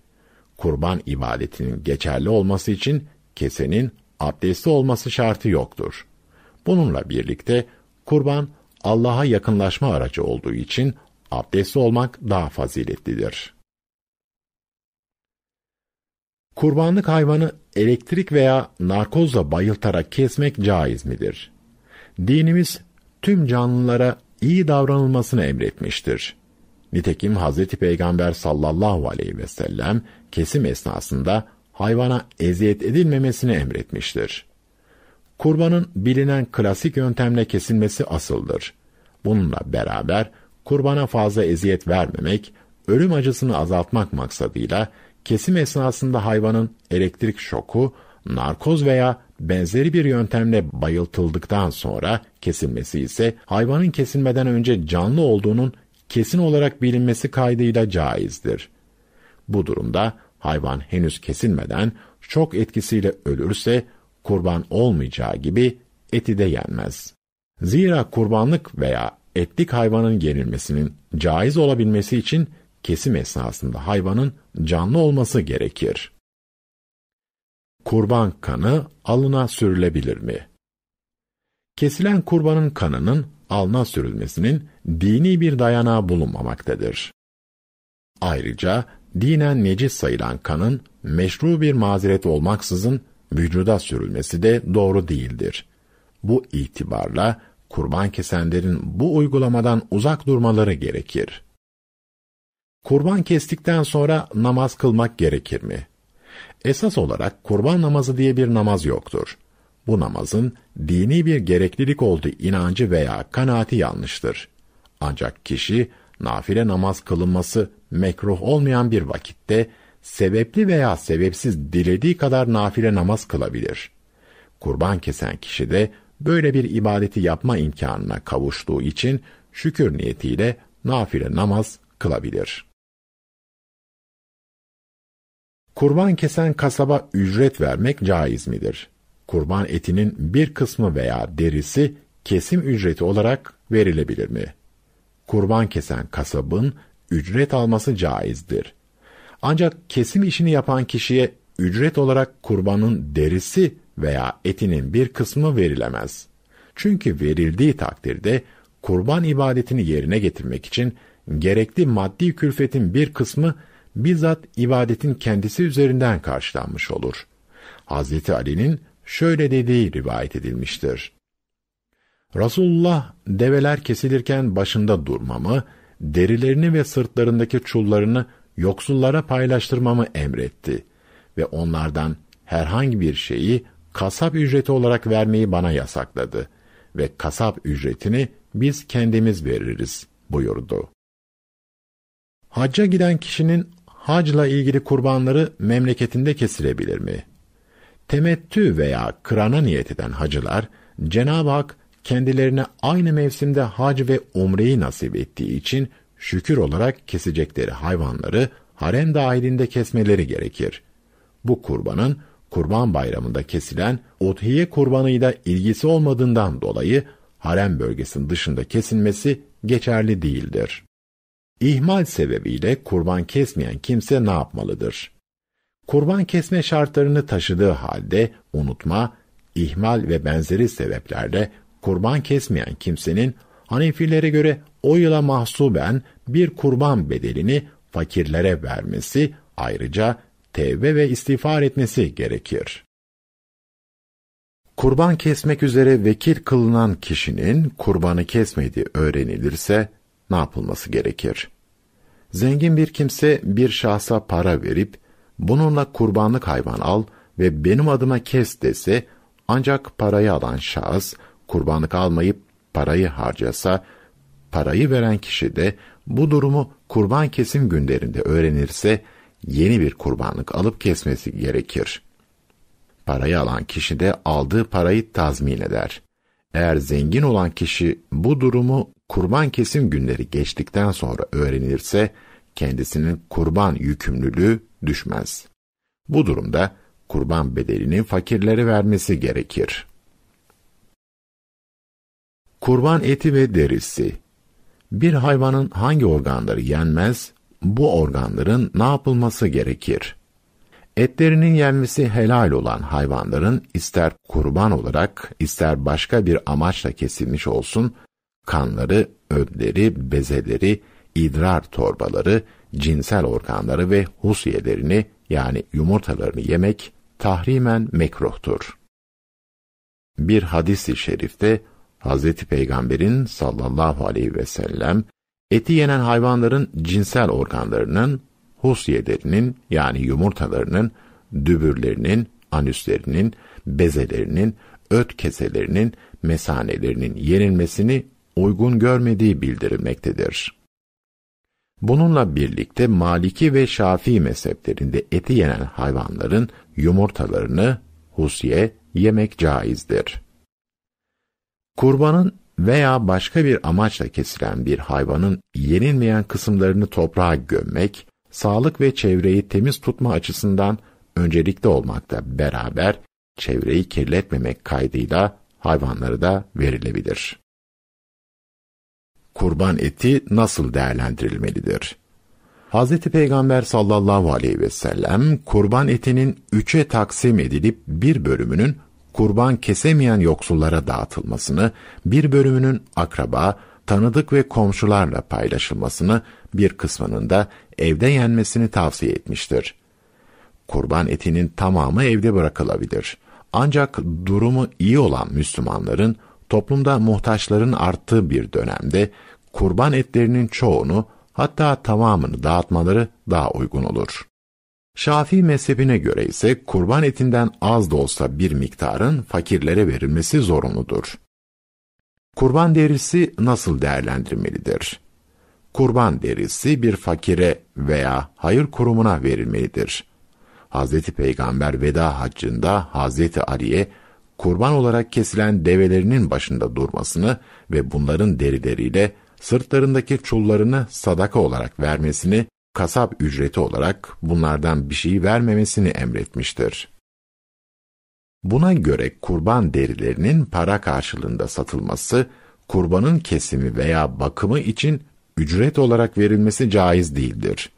Kurban ibadetinin geçerli olması için kesenin abdestli olması şartı yoktur. Bununla birlikte kurban Allah'a yakınlaşma aracı olduğu için abdestli olmak daha faziletlidir. Kurbanlık hayvanı elektrik veya narkozla bayıltarak kesmek caiz midir? Dinimiz tüm canlılara iyi davranılmasını emretmiştir. Nitekim Hazreti Peygamber sallallahu aleyhi ve sellem kesim esnasında hayvana eziyet edilmemesini emretmiştir. Kurbanın bilinen klasik yöntemle kesilmesi asıldır. Bununla beraber kurbana fazla eziyet vermemek, ölüm acısını azaltmak maksadıyla kesim esnasında hayvanın elektrik şoku, narkoz veya benzeri bir yöntemle bayıltıldıktan sonra kesilmesi ise hayvanın kesilmeden önce canlı olduğunun kesin olarak bilinmesi kaydıyla caizdir. Bu durumda hayvan henüz kesilmeden şok etkisiyle ölürse kurban olmayacağı gibi eti de yenmez. Zira kurbanlık veya etlik hayvanın yenilmesinin caiz olabilmesi için kesim esnasında hayvanın canlı olması gerekir. kurban kanı alına sürülebilir mi? Kesilen kurbanın kanının alına sürülmesinin dini bir dayanağı bulunmamaktadır. Ayrıca dinen necis sayılan kanın meşru bir mazeret olmaksızın vücuda sürülmesi de doğru değildir. Bu itibarla kurban kesenlerin bu uygulamadan uzak durmaları gerekir. Kurban kestikten sonra namaz kılmak gerekir mi? Esas olarak kurban namazı diye bir namaz yoktur. Bu namazın dini bir gereklilik olduğu inancı veya kanaati yanlıştır. Ancak kişi nafile namaz kılınması mekruh olmayan bir vakitte sebepli veya sebepsiz dilediği kadar nafile namaz kılabilir. Kurban kesen kişi de böyle bir ibadeti yapma imkanına kavuştuğu için şükür niyetiyle nafile namaz kılabilir. Kurban kesen kasaba ücret vermek caiz midir? Kurban etinin bir kısmı veya derisi kesim ücreti olarak verilebilir mi? Kurban kesen kasabın ücret alması caizdir. Ancak kesim işini yapan kişiye ücret olarak kurbanın derisi veya etinin bir kısmı verilemez. Çünkü verildiği takdirde kurban ibadetini yerine getirmek için gerekli maddi külfetin bir kısmı bizzat ibadetin kendisi üzerinden karşılanmış olur. Hazreti Ali'nin şöyle dediği rivayet edilmiştir. Resulullah develer kesilirken başında durmamı, derilerini ve sırtlarındaki çullarını yoksullara paylaştırmamı emretti ve onlardan herhangi bir şeyi kasap ücreti olarak vermeyi bana yasakladı ve kasap ücretini biz kendimiz veririz buyurdu. Hacca giden kişinin hacla ilgili kurbanları memleketinde kesilebilir mi? Temettü veya kırana niyet eden hacılar, Cenab-ı Hak kendilerine aynı mevsimde hac ve umreyi nasip ettiği için şükür olarak kesecekleri hayvanları harem dahilinde kesmeleri gerekir. Bu kurbanın kurban bayramında kesilen udhiye kurbanıyla ilgisi olmadığından dolayı harem bölgesinin dışında kesilmesi geçerli değildir. İhmal sebebiyle kurban kesmeyen kimse ne yapmalıdır? Kurban kesme şartlarını taşıdığı halde unutma, ihmal ve benzeri sebeplerle kurban kesmeyen kimsenin Hanefilere göre o yıla mahsuben bir kurban bedelini fakirlere vermesi, ayrıca tevbe ve istiğfar etmesi gerekir. Kurban kesmek üzere vekil kılınan kişinin kurbanı kesmediği öğrenilirse ne yapılması gerekir? Zengin bir kimse bir şahsa para verip bununla kurbanlık hayvan al ve benim adıma kes dese ancak parayı alan şahıs kurbanlık almayıp parayı harcasa parayı veren kişi de bu durumu kurban kesim günlerinde öğrenirse yeni bir kurbanlık alıp kesmesi gerekir. Parayı alan kişi de aldığı parayı tazmin eder. Eğer zengin olan kişi bu durumu kurban kesim günleri geçtikten sonra öğrenirse kendisinin kurban yükümlülüğü düşmez. Bu durumda kurban bedelini fakirlere vermesi gerekir. Kurban eti ve derisi Bir hayvanın hangi organları yenmez, bu organların ne yapılması gerekir? Etlerinin yenmesi helal olan hayvanların ister kurban olarak ister başka bir amaçla kesilmiş olsun, kanları, ödleri, bezeleri, idrar torbaları, cinsel organları ve husiyelerini yani yumurtalarını yemek tahrimen mekruhtur. Bir hadis-i şerifte Hazreti Peygamber'in sallallahu aleyhi ve sellem eti yenen hayvanların cinsel organlarının, husyelerinin yani yumurtalarının, dübürlerinin, anüslerinin, bezelerinin, öt keselerinin, mesanelerinin yenilmesini uygun görmediği bildirilmektedir. Bununla birlikte Maliki ve Şafii mezheplerinde eti yenen hayvanların yumurtalarını husye yemek caizdir. Kurbanın veya başka bir amaçla kesilen bir hayvanın yenilmeyen kısımlarını toprağa gömmek, sağlık ve çevreyi temiz tutma açısından öncelikli olmakta beraber çevreyi kirletmemek kaydıyla hayvanları da verilebilir. Kurban eti nasıl değerlendirilmelidir? Hz. Peygamber sallallahu aleyhi ve sellem kurban etinin üçe taksim edilip bir bölümünün kurban kesemeyen yoksullara dağıtılmasını, bir bölümünün akraba, tanıdık ve komşularla paylaşılmasını, bir kısmının da evde yenmesini tavsiye etmiştir. Kurban etinin tamamı evde bırakılabilir. Ancak durumu iyi olan Müslümanların toplumda muhtaçların arttığı bir dönemde kurban etlerinin çoğunu hatta tamamını dağıtmaları daha uygun olur. Şafii mezhebine göre ise kurban etinden az da olsa bir miktarın fakirlere verilmesi zorunludur. Kurban derisi nasıl değerlendirmelidir? Kurban derisi bir fakire veya hayır kurumuna verilmelidir. Hz. Peygamber veda haccında Hz. Ali'ye kurban olarak kesilen develerinin başında durmasını ve bunların derileriyle sırtlarındaki çullarını sadaka olarak vermesini, kasap ücreti olarak bunlardan bir şey vermemesini emretmiştir. Buna göre kurban derilerinin para karşılığında satılması, kurbanın kesimi veya bakımı için ücret olarak verilmesi caiz değildir.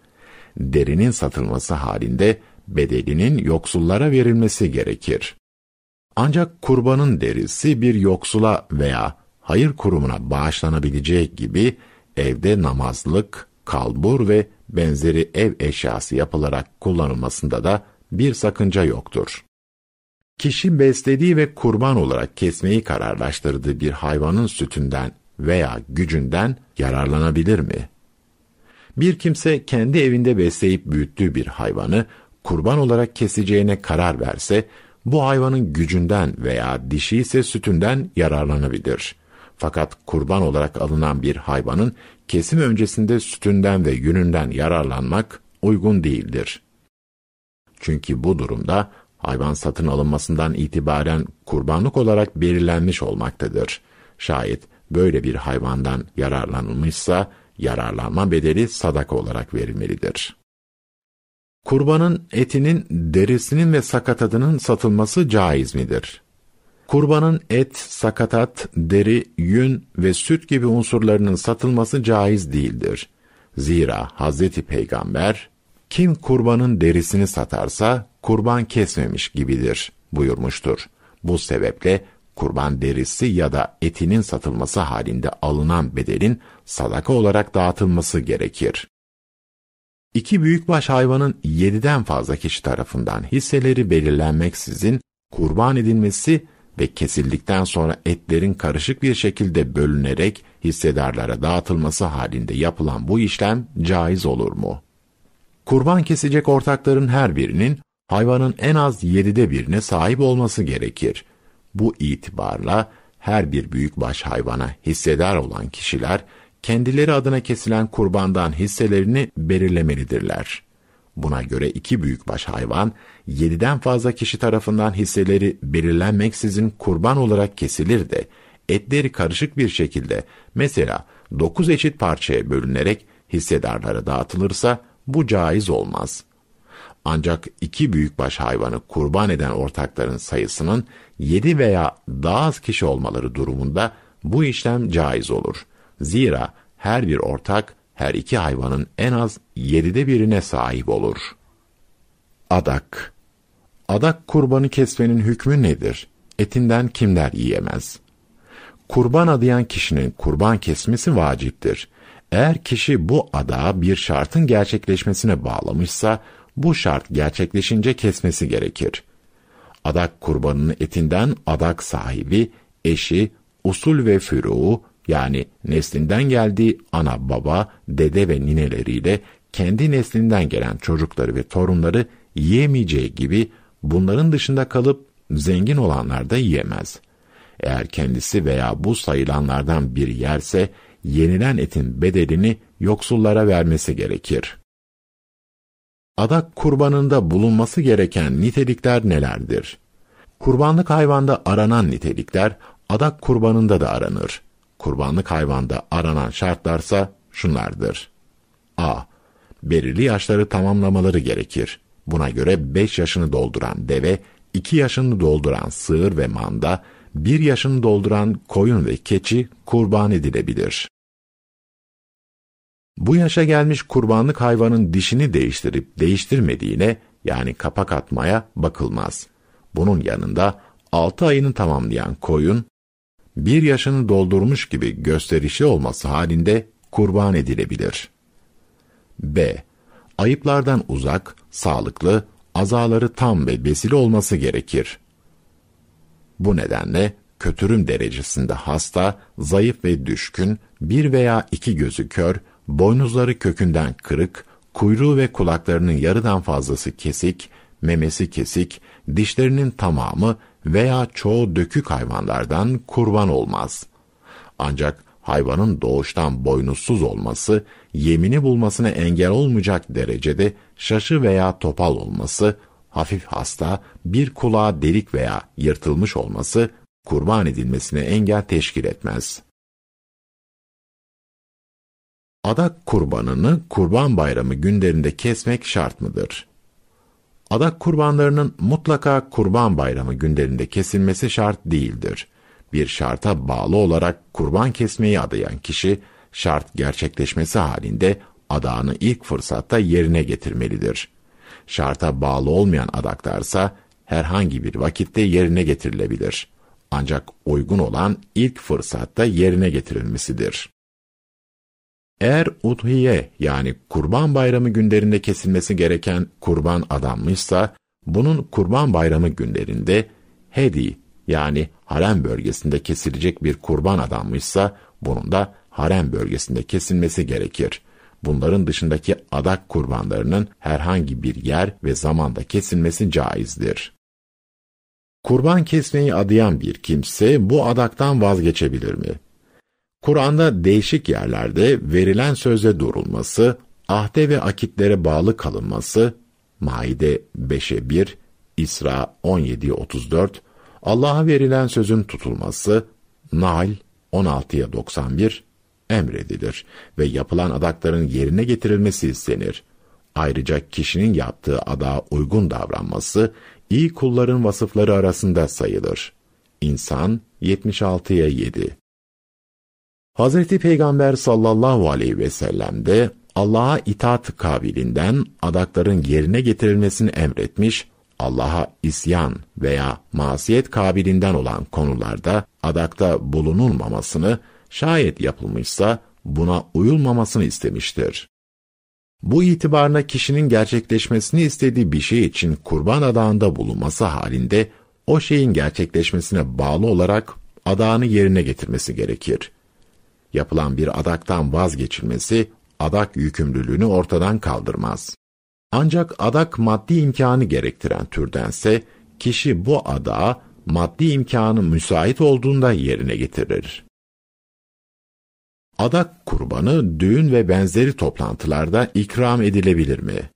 Derinin satılması halinde bedelinin yoksullara verilmesi gerekir. Ancak kurbanın derisi bir yoksula veya hayır kurumuna bağışlanabileceği gibi evde namazlık, kalbur ve benzeri ev eşyası yapılarak kullanılmasında da bir sakınca yoktur. Kişi beslediği ve kurban olarak kesmeyi kararlaştırdığı bir hayvanın sütünden veya gücünden yararlanabilir mi? Bir kimse kendi evinde besleyip büyüttüğü bir hayvanı kurban olarak keseceğine karar verse, bu hayvanın gücünden veya dişi ise sütünden yararlanabilir. Fakat kurban olarak alınan bir hayvanın kesim öncesinde sütünden ve yününden yararlanmak uygun değildir. Çünkü bu durumda hayvan satın alınmasından itibaren kurbanlık olarak belirlenmiş olmaktadır. Şayet böyle bir hayvandan yararlanılmışsa yararlanma bedeli sadaka olarak verilmelidir. Kurbanın etinin, derisinin ve sakatatının satılması caiz midir? Kurbanın et, sakatat, deri, yün ve süt gibi unsurlarının satılması caiz değildir. Zira Hazreti Peygamber, kim kurbanın derisini satarsa kurban kesmemiş gibidir buyurmuştur. Bu sebeple kurban derisi ya da etinin satılması halinde alınan bedelin sadaka olarak dağıtılması gerekir. İki büyükbaş hayvanın yediden fazla kişi tarafından hisseleri belirlenmeksizin kurban edilmesi ve kesildikten sonra etlerin karışık bir şekilde bölünerek hissedarlara dağıtılması halinde yapılan bu işlem caiz olur mu? Kurban kesecek ortakların her birinin hayvanın en az yedide birine sahip olması gerekir. Bu itibarla her bir büyükbaş hayvana hissedar olan kişiler kendileri adına kesilen kurbandan hisselerini belirlemelidirler. Buna göre iki büyükbaş hayvan, yediden fazla kişi tarafından hisseleri belirlenmeksizin kurban olarak kesilir de, etleri karışık bir şekilde, mesela dokuz eşit parçaya bölünerek hissedarlara dağıtılırsa, bu caiz olmaz. Ancak iki büyükbaş hayvanı kurban eden ortakların sayısının yedi veya daha az kişi olmaları durumunda bu işlem caiz olur. Zira her bir ortak her iki hayvanın en az yedide birine sahip olur. Adak Adak kurbanı kesmenin hükmü nedir? Etinden kimler yiyemez? Kurban adayan kişinin kurban kesmesi vaciptir. Eğer kişi bu adağı bir şartın gerçekleşmesine bağlamışsa, bu şart gerçekleşince kesmesi gerekir. Adak kurbanının etinden adak sahibi, eşi, usul ve füruğu, yani neslinden geldiği ana baba, dede ve nineleriyle kendi neslinden gelen çocukları ve torunları yiyemeyeceği gibi bunların dışında kalıp zengin olanlar da yiyemez. Eğer kendisi veya bu sayılanlardan bir yerse yenilen etin bedelini yoksullara vermesi gerekir. Adak kurbanında bulunması gereken nitelikler nelerdir? Kurbanlık hayvanda aranan nitelikler adak kurbanında da aranır kurbanlık hayvanda aranan şartlarsa şunlardır. A. Belirli yaşları tamamlamaları gerekir. Buna göre 5 yaşını dolduran deve, 2 yaşını dolduran sığır ve manda, 1 yaşını dolduran koyun ve keçi kurban edilebilir. Bu yaşa gelmiş kurbanlık hayvanın dişini değiştirip değiştirmediğine yani kapak atmaya bakılmaz. Bunun yanında 6 ayını tamamlayan koyun, bir yaşını doldurmuş gibi gösterişli olması halinde kurban edilebilir. B. Ayıplardan uzak, sağlıklı, azaları tam ve besili olması gerekir. Bu nedenle kötürüm derecesinde hasta, zayıf ve düşkün, bir veya iki gözü kör, boynuzları kökünden kırık, kuyruğu ve kulaklarının yarıdan fazlası kesik, memesi kesik, dişlerinin tamamı veya çoğu dökük hayvanlardan kurban olmaz. Ancak hayvanın doğuştan boynuzsuz olması, yemini bulmasına engel olmayacak derecede şaşı veya topal olması, hafif hasta, bir kulağı delik veya yırtılmış olması, kurban edilmesine engel teşkil etmez. Adak kurbanını kurban bayramı günlerinde kesmek şart mıdır? Adak kurbanlarının mutlaka kurban bayramı günlerinde kesilmesi şart değildir. Bir şarta bağlı olarak kurban kesmeyi adayan kişi, şart gerçekleşmesi halinde adağını ilk fırsatta yerine getirmelidir. Şarta bağlı olmayan adaklarsa herhangi bir vakitte yerine getirilebilir. Ancak uygun olan ilk fırsatta yerine getirilmesidir. Eğer udhiye yani kurban bayramı günlerinde kesilmesi gereken kurban adanmışsa, bunun kurban bayramı günlerinde hedi yani harem bölgesinde kesilecek bir kurban adanmışsa, bunun da harem bölgesinde kesilmesi gerekir. Bunların dışındaki adak kurbanlarının herhangi bir yer ve zamanda kesilmesi caizdir. Kurban kesmeyi adayan bir kimse bu adaktan vazgeçebilir mi? Kur'an'da değişik yerlerde verilen sözde durulması, ahde ve akitlere bağlı kalınması, Maide 5'e 1, İsra 17'ye 34, Allah'a verilen sözün tutulması, Nahl 16'ya 91 emredilir ve yapılan adakların yerine getirilmesi istenir. Ayrıca kişinin yaptığı adağa uygun davranması, iyi kulların vasıfları arasında sayılır. İnsan 76'ya 7 Hazreti Peygamber sallallahu aleyhi ve sellem de Allah'a itaat kabilinden adakların yerine getirilmesini emretmiş, Allah'a isyan veya masiyet kabilinden olan konularda adakta bulunulmamasını, şayet yapılmışsa buna uyulmamasını istemiştir. Bu itibarla kişinin gerçekleşmesini istediği bir şey için kurban adağında bulunması halinde o şeyin gerçekleşmesine bağlı olarak adağını yerine getirmesi gerekir yapılan bir adaktan vazgeçilmesi adak yükümlülüğünü ortadan kaldırmaz. Ancak adak maddi imkanı gerektiren türdense kişi bu adağı maddi imkanı müsait olduğunda yerine getirir. Adak kurbanı düğün ve benzeri toplantılarda ikram edilebilir mi?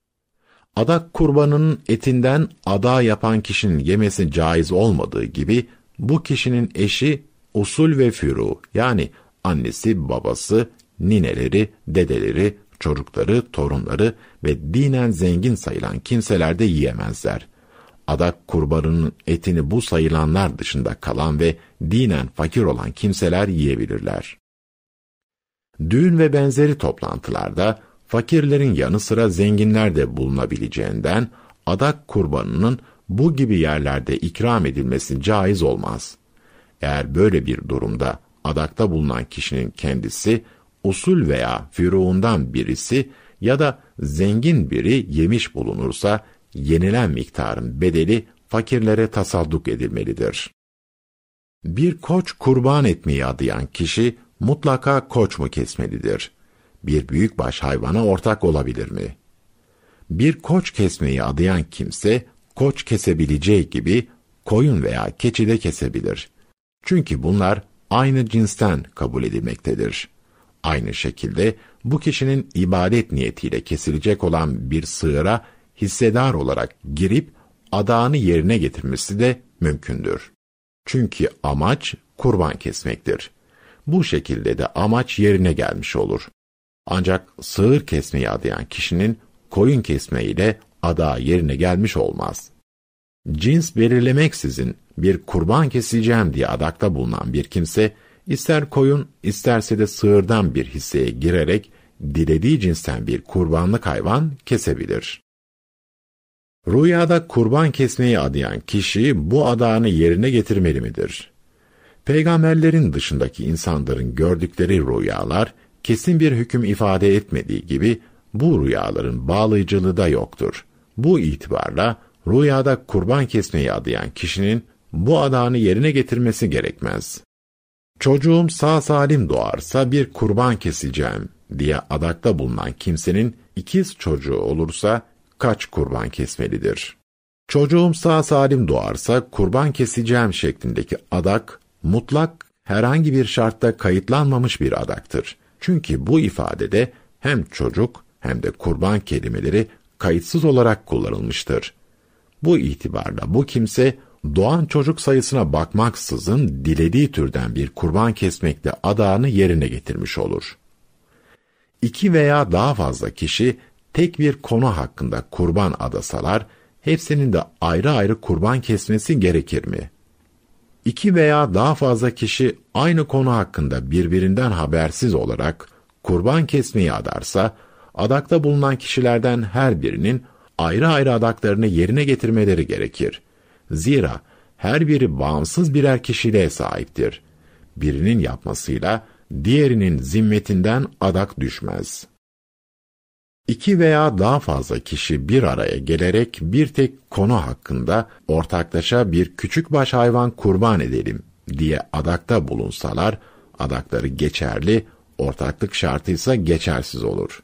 Adak kurbanının etinden ada yapan kişinin yemesi caiz olmadığı gibi bu kişinin eşi usul ve furu yani annesi, babası, nineleri, dedeleri, çocukları, torunları ve dinen zengin sayılan kimseler de yiyemezler. Adak kurbanının etini bu sayılanlar dışında kalan ve dinen fakir olan kimseler yiyebilirler. Düğün ve benzeri toplantılarda fakirlerin yanı sıra zenginler de bulunabileceğinden adak kurbanının bu gibi yerlerde ikram edilmesi caiz olmaz. Eğer böyle bir durumda adakta bulunan kişinin kendisi, usul veya firuğundan birisi ya da zengin biri yemiş bulunursa, yenilen miktarın bedeli fakirlere tasadduk edilmelidir. Bir koç kurban etmeyi adayan kişi, mutlaka koç mu kesmelidir? Bir büyükbaş hayvana ortak olabilir mi? Bir koç kesmeyi adayan kimse, koç kesebileceği gibi koyun veya keçi de kesebilir. Çünkü bunlar aynı cinsten kabul edilmektedir. Aynı şekilde bu kişinin ibadet niyetiyle kesilecek olan bir sığıra hissedar olarak girip adağını yerine getirmesi de mümkündür. Çünkü amaç kurban kesmektir. Bu şekilde de amaç yerine gelmiş olur. Ancak sığır kesmeyi adayan kişinin koyun kesmeyle adağı yerine gelmiş olmaz. Cins belirlemeksizin bir kurban keseceğim diye adakta bulunan bir kimse, ister koyun, isterse de sığırdan bir hisseye girerek dilediği cinsten bir kurbanlık hayvan kesebilir. Rüyada kurban kesmeyi adayan kişi bu adağını yerine getirmeli midir? Peygamberlerin dışındaki insanların gördükleri rüyalar kesin bir hüküm ifade etmediği gibi bu rüyaların bağlayıcılığı da yoktur. Bu itibarla rüyada kurban kesmeyi adayan kişinin bu adağını yerine getirmesi gerekmez. Çocuğum sağ salim doğarsa bir kurban keseceğim diye adakta bulunan kimsenin ikiz çocuğu olursa kaç kurban kesmelidir? Çocuğum sağ salim doğarsa kurban keseceğim şeklindeki adak mutlak herhangi bir şartta kayıtlanmamış bir adaktır. Çünkü bu ifadede hem çocuk hem de kurban kelimeleri kayıtsız olarak kullanılmıştır. Bu itibarla bu kimse doğan çocuk sayısına bakmaksızın dilediği türden bir kurban kesmekle adağını yerine getirmiş olur. İki veya daha fazla kişi tek bir konu hakkında kurban adasalar, hepsinin de ayrı ayrı kurban kesmesi gerekir mi? İki veya daha fazla kişi aynı konu hakkında birbirinden habersiz olarak kurban kesmeyi adarsa, adakta bulunan kişilerden her birinin ayrı ayrı adaklarını yerine getirmeleri gerekir. Zira her biri bağımsız birer kişiliğe sahiptir. Birinin yapmasıyla diğerinin zimmetinden adak düşmez. İki veya daha fazla kişi bir araya gelerek bir tek konu hakkında ortaklaşa bir küçük baş hayvan kurban edelim diye adakta bulunsalar, adakları geçerli, ortaklık şartıysa geçersiz olur.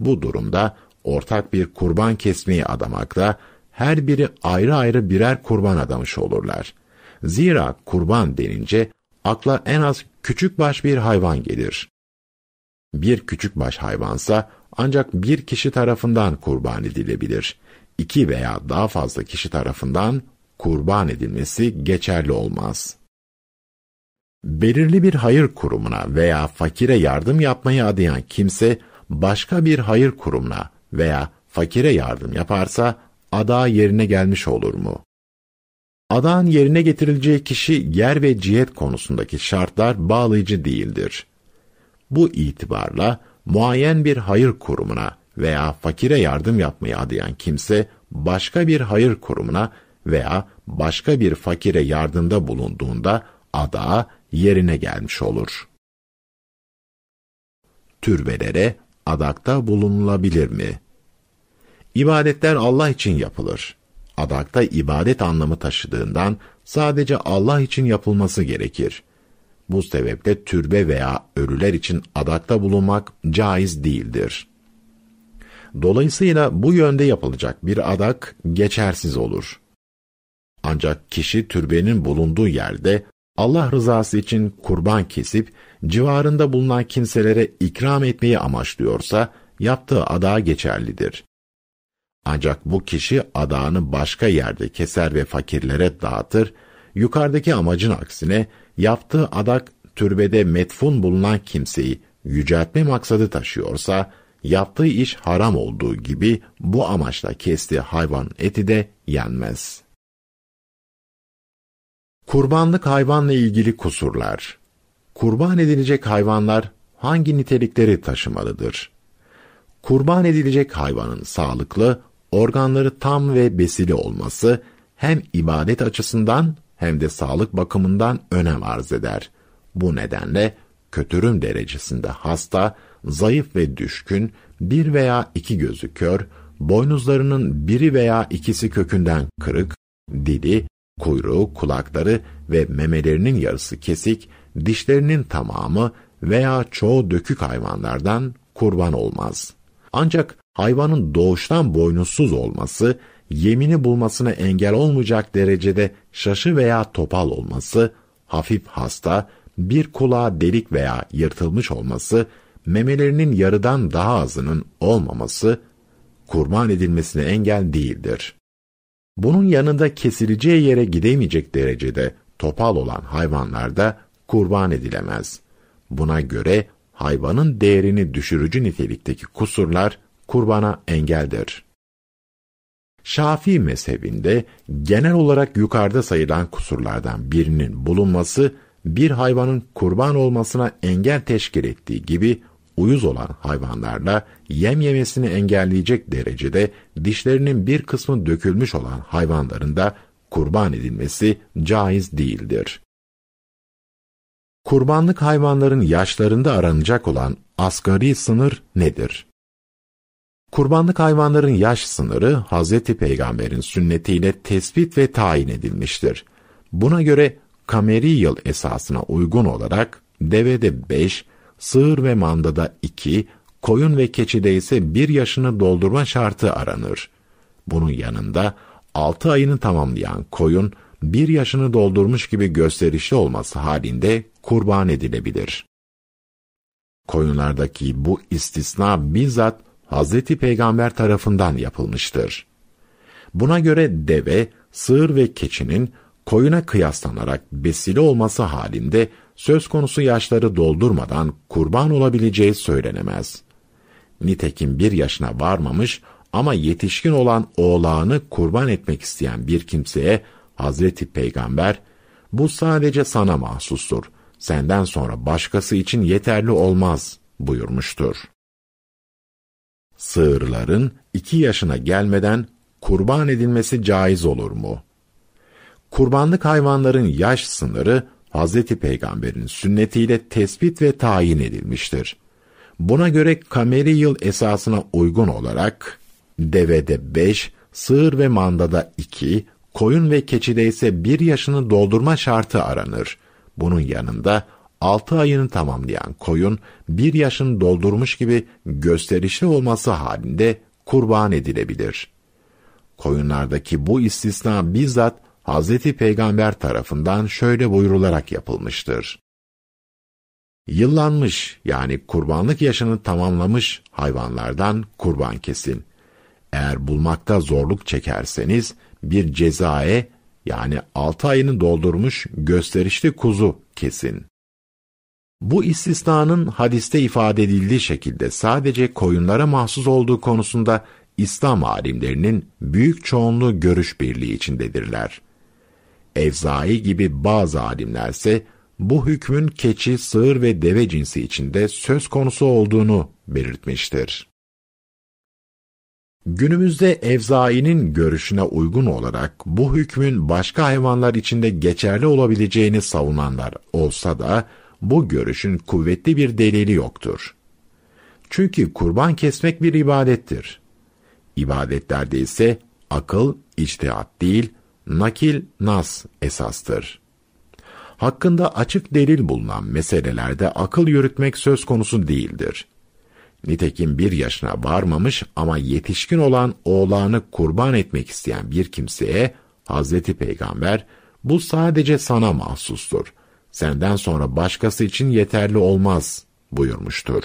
Bu durumda ortak bir kurban kesmeyi adamakla her biri ayrı ayrı birer kurban adamış olurlar. Zira kurban denince akla en az küçük baş bir hayvan gelir. Bir küçük baş hayvansa ancak bir kişi tarafından kurban edilebilir. İki veya daha fazla kişi tarafından kurban edilmesi geçerli olmaz. Belirli bir hayır kurumuna veya fakire yardım yapmayı adayan kimse, başka bir hayır kurumuna veya fakire yardım yaparsa, ada yerine gelmiş olur mu? Adağın yerine getirileceği kişi yer ve cihet konusundaki şartlar bağlayıcı değildir. Bu itibarla muayyen bir hayır kurumuna veya fakire yardım yapmayı adayan kimse başka bir hayır kurumuna veya başka bir fakire yardımda bulunduğunda ada yerine gelmiş olur. Türbelere adakta bulunulabilir mi? İbadetler Allah için yapılır. Adakta ibadet anlamı taşıdığından sadece Allah için yapılması gerekir. Bu sebeple türbe veya ölüler için adakta bulunmak caiz değildir. Dolayısıyla bu yönde yapılacak bir adak geçersiz olur. Ancak kişi türbenin bulunduğu yerde Allah rızası için kurban kesip civarında bulunan kimselere ikram etmeyi amaçlıyorsa yaptığı ada geçerlidir. Ancak bu kişi adağını başka yerde keser ve fakirlere dağıtır, yukarıdaki amacın aksine yaptığı adak türbede metfun bulunan kimseyi yüceltme maksadı taşıyorsa, yaptığı iş haram olduğu gibi bu amaçla kestiği hayvan eti de yenmez. Kurbanlık hayvanla ilgili kusurlar Kurban edilecek hayvanlar hangi nitelikleri taşımalıdır? Kurban edilecek hayvanın sağlıklı, organları tam ve besili olması hem ibadet açısından hem de sağlık bakımından önem arz eder. Bu nedenle kötürüm derecesinde hasta, zayıf ve düşkün, bir veya iki gözü kör, boynuzlarının biri veya ikisi kökünden kırık, dili, kuyruğu, kulakları ve memelerinin yarısı kesik, dişlerinin tamamı veya çoğu dökük hayvanlardan kurban olmaz. Ancak hayvanın doğuştan boynuzsuz olması, yemini bulmasına engel olmayacak derecede şaşı veya topal olması, hafif hasta, bir kulağı delik veya yırtılmış olması, memelerinin yarıdan daha azının olmaması, kurban edilmesine engel değildir. Bunun yanında kesileceği yere gidemeyecek derecede topal olan hayvanlarda kurban edilemez. Buna göre hayvanın değerini düşürücü nitelikteki kusurlar kurbana engeldir. Şafii mezhebinde genel olarak yukarıda sayılan kusurlardan birinin bulunması bir hayvanın kurban olmasına engel teşkil ettiği gibi uyuz olan hayvanlarla yem yemesini engelleyecek derecede dişlerinin bir kısmı dökülmüş olan hayvanların da kurban edilmesi caiz değildir. Kurbanlık hayvanların yaşlarında aranacak olan asgari sınır nedir? Kurbanlık hayvanların yaş sınırı Hz. Peygamber'in sünnetiyle tespit ve tayin edilmiştir. Buna göre kameri yıl esasına uygun olarak devede 5, sığır ve mandada 2, koyun ve keçide ise 1 yaşını doldurma şartı aranır. Bunun yanında 6 ayını tamamlayan koyun 1 yaşını doldurmuş gibi gösterişli olması halinde kurban edilebilir. Koyunlardaki bu istisna bizzat Hz. Peygamber tarafından yapılmıştır. Buna göre deve, sığır ve keçinin koyuna kıyaslanarak besili olması halinde söz konusu yaşları doldurmadan kurban olabileceği söylenemez. Nitekim bir yaşına varmamış ama yetişkin olan oğlağını kurban etmek isteyen bir kimseye Hazreti Peygamber, bu sadece sana mahsustur, senden sonra başkası için yeterli olmaz buyurmuştur. Sığırların iki yaşına gelmeden kurban edilmesi caiz olur mu? Kurbanlık hayvanların yaş sınırı Hz. Peygamber'in sünnetiyle tespit ve tayin edilmiştir. Buna göre kameri yıl esasına uygun olarak devede 5, sığır ve mandada 2, koyun ve keçide ise 1 yaşını doldurma şartı aranır. Bunun yanında 6 ayını tamamlayan koyun 1 yaşını doldurmuş gibi gösterişli olması halinde kurban edilebilir. Koyunlardaki bu istisna bizzat Hz. Peygamber tarafından şöyle buyrularak yapılmıştır. Yıllanmış yani kurbanlık yaşını tamamlamış hayvanlardan kurban kesin. Eğer bulmakta zorluk çekerseniz bir cezae yani altı ayını doldurmuş gösterişli kuzu kesin. Bu istisnanın hadiste ifade edildiği şekilde sadece koyunlara mahsus olduğu konusunda İslam alimlerinin büyük çoğunluğu görüş birliği içindedirler. Evzai gibi bazı alimlerse bu hükmün keçi, sığır ve deve cinsi içinde söz konusu olduğunu belirtmiştir. Günümüzde Evzai'nin görüşüne uygun olarak bu hükmün başka hayvanlar içinde geçerli olabileceğini savunanlar olsa da bu görüşün kuvvetli bir delili yoktur. Çünkü kurban kesmek bir ibadettir. İbadetlerde ise akıl, içtihat değil, nakil, nas esastır. Hakkında açık delil bulunan meselelerde akıl yürütmek söz konusu değildir. Nitekim bir yaşına varmamış ama yetişkin olan oğlanı kurban etmek isteyen bir kimseye Hazreti Peygamber bu sadece sana mahsustur. Senden sonra başkası için yeterli olmaz buyurmuştur.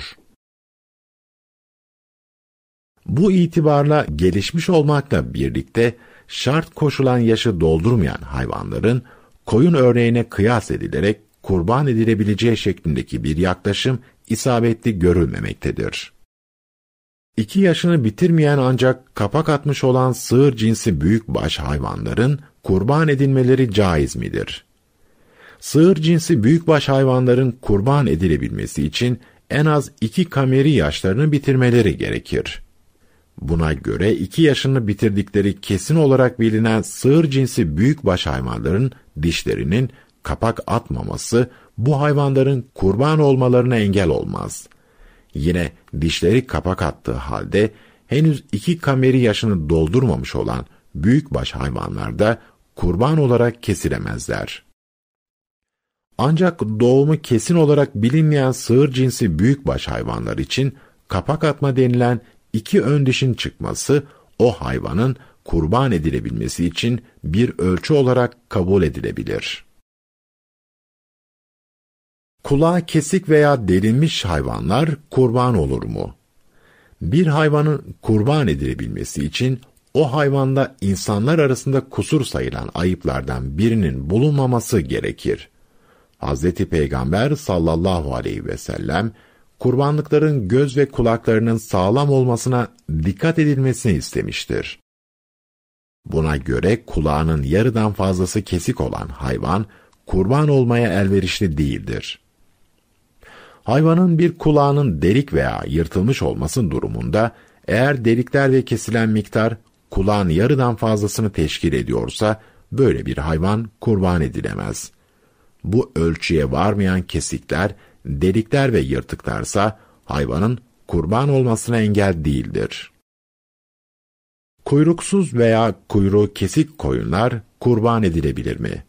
Bu itibarla gelişmiş olmakla birlikte şart koşulan yaşı doldurmayan hayvanların koyun örneğine kıyas edilerek kurban edilebileceği şeklindeki bir yaklaşım isabetli görülmemektedir. İki yaşını bitirmeyen ancak kapak atmış olan sığır cinsi büyükbaş hayvanların kurban edilmeleri caiz midir? Sığır cinsi büyükbaş hayvanların kurban edilebilmesi için en az iki kameri yaşlarını bitirmeleri gerekir. Buna göre iki yaşını bitirdikleri kesin olarak bilinen sığır cinsi büyükbaş hayvanların dişlerinin kapak atmaması bu hayvanların kurban olmalarına engel olmaz. Yine dişleri kapak attığı halde henüz iki kameri yaşını doldurmamış olan büyükbaş hayvanlarda kurban olarak kesilemezler. Ancak doğumu kesin olarak bilinmeyen sığır cinsi büyükbaş hayvanlar için kapak atma denilen iki ön dişin çıkması o hayvanın kurban edilebilmesi için bir ölçü olarak kabul edilebilir. Kulağı kesik veya delinmiş hayvanlar kurban olur mu? Bir hayvanın kurban edilebilmesi için o hayvanda insanlar arasında kusur sayılan ayıplardan birinin bulunmaması gerekir. Hz. Peygamber sallallahu aleyhi ve sellem kurbanlıkların göz ve kulaklarının sağlam olmasına dikkat edilmesini istemiştir. Buna göre kulağının yarıdan fazlası kesik olan hayvan kurban olmaya elverişli değildir. Hayvanın bir kulağının delik veya yırtılmış olması durumunda eğer delikler ve kesilen miktar kulağın yarıdan fazlasını teşkil ediyorsa böyle bir hayvan kurban edilemez. Bu ölçüye varmayan kesikler, delikler ve yırtıklarsa hayvanın kurban olmasına engel değildir. Kuyruksuz veya kuyruğu kesik koyunlar kurban edilebilir mi?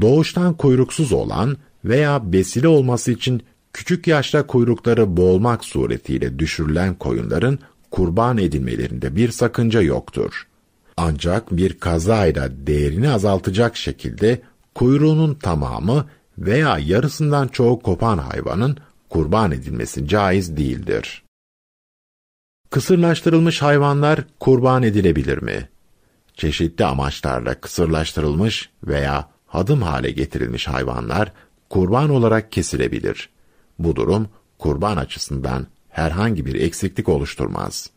Doğuştan kuyruksuz olan veya besile olması için küçük yaşta kuyrukları boğulmak suretiyle düşürülen koyunların kurban edilmelerinde bir sakınca yoktur. Ancak bir kazayla değerini azaltacak şekilde kuyruğunun tamamı veya yarısından çoğu kopan hayvanın kurban edilmesi caiz değildir. Kısırlaştırılmış hayvanlar kurban edilebilir mi? Çeşitli amaçlarla kısırlaştırılmış veya hadım hale getirilmiş hayvanlar kurban olarak kesilebilir. Bu durum kurban açısından herhangi bir eksiklik oluşturmaz.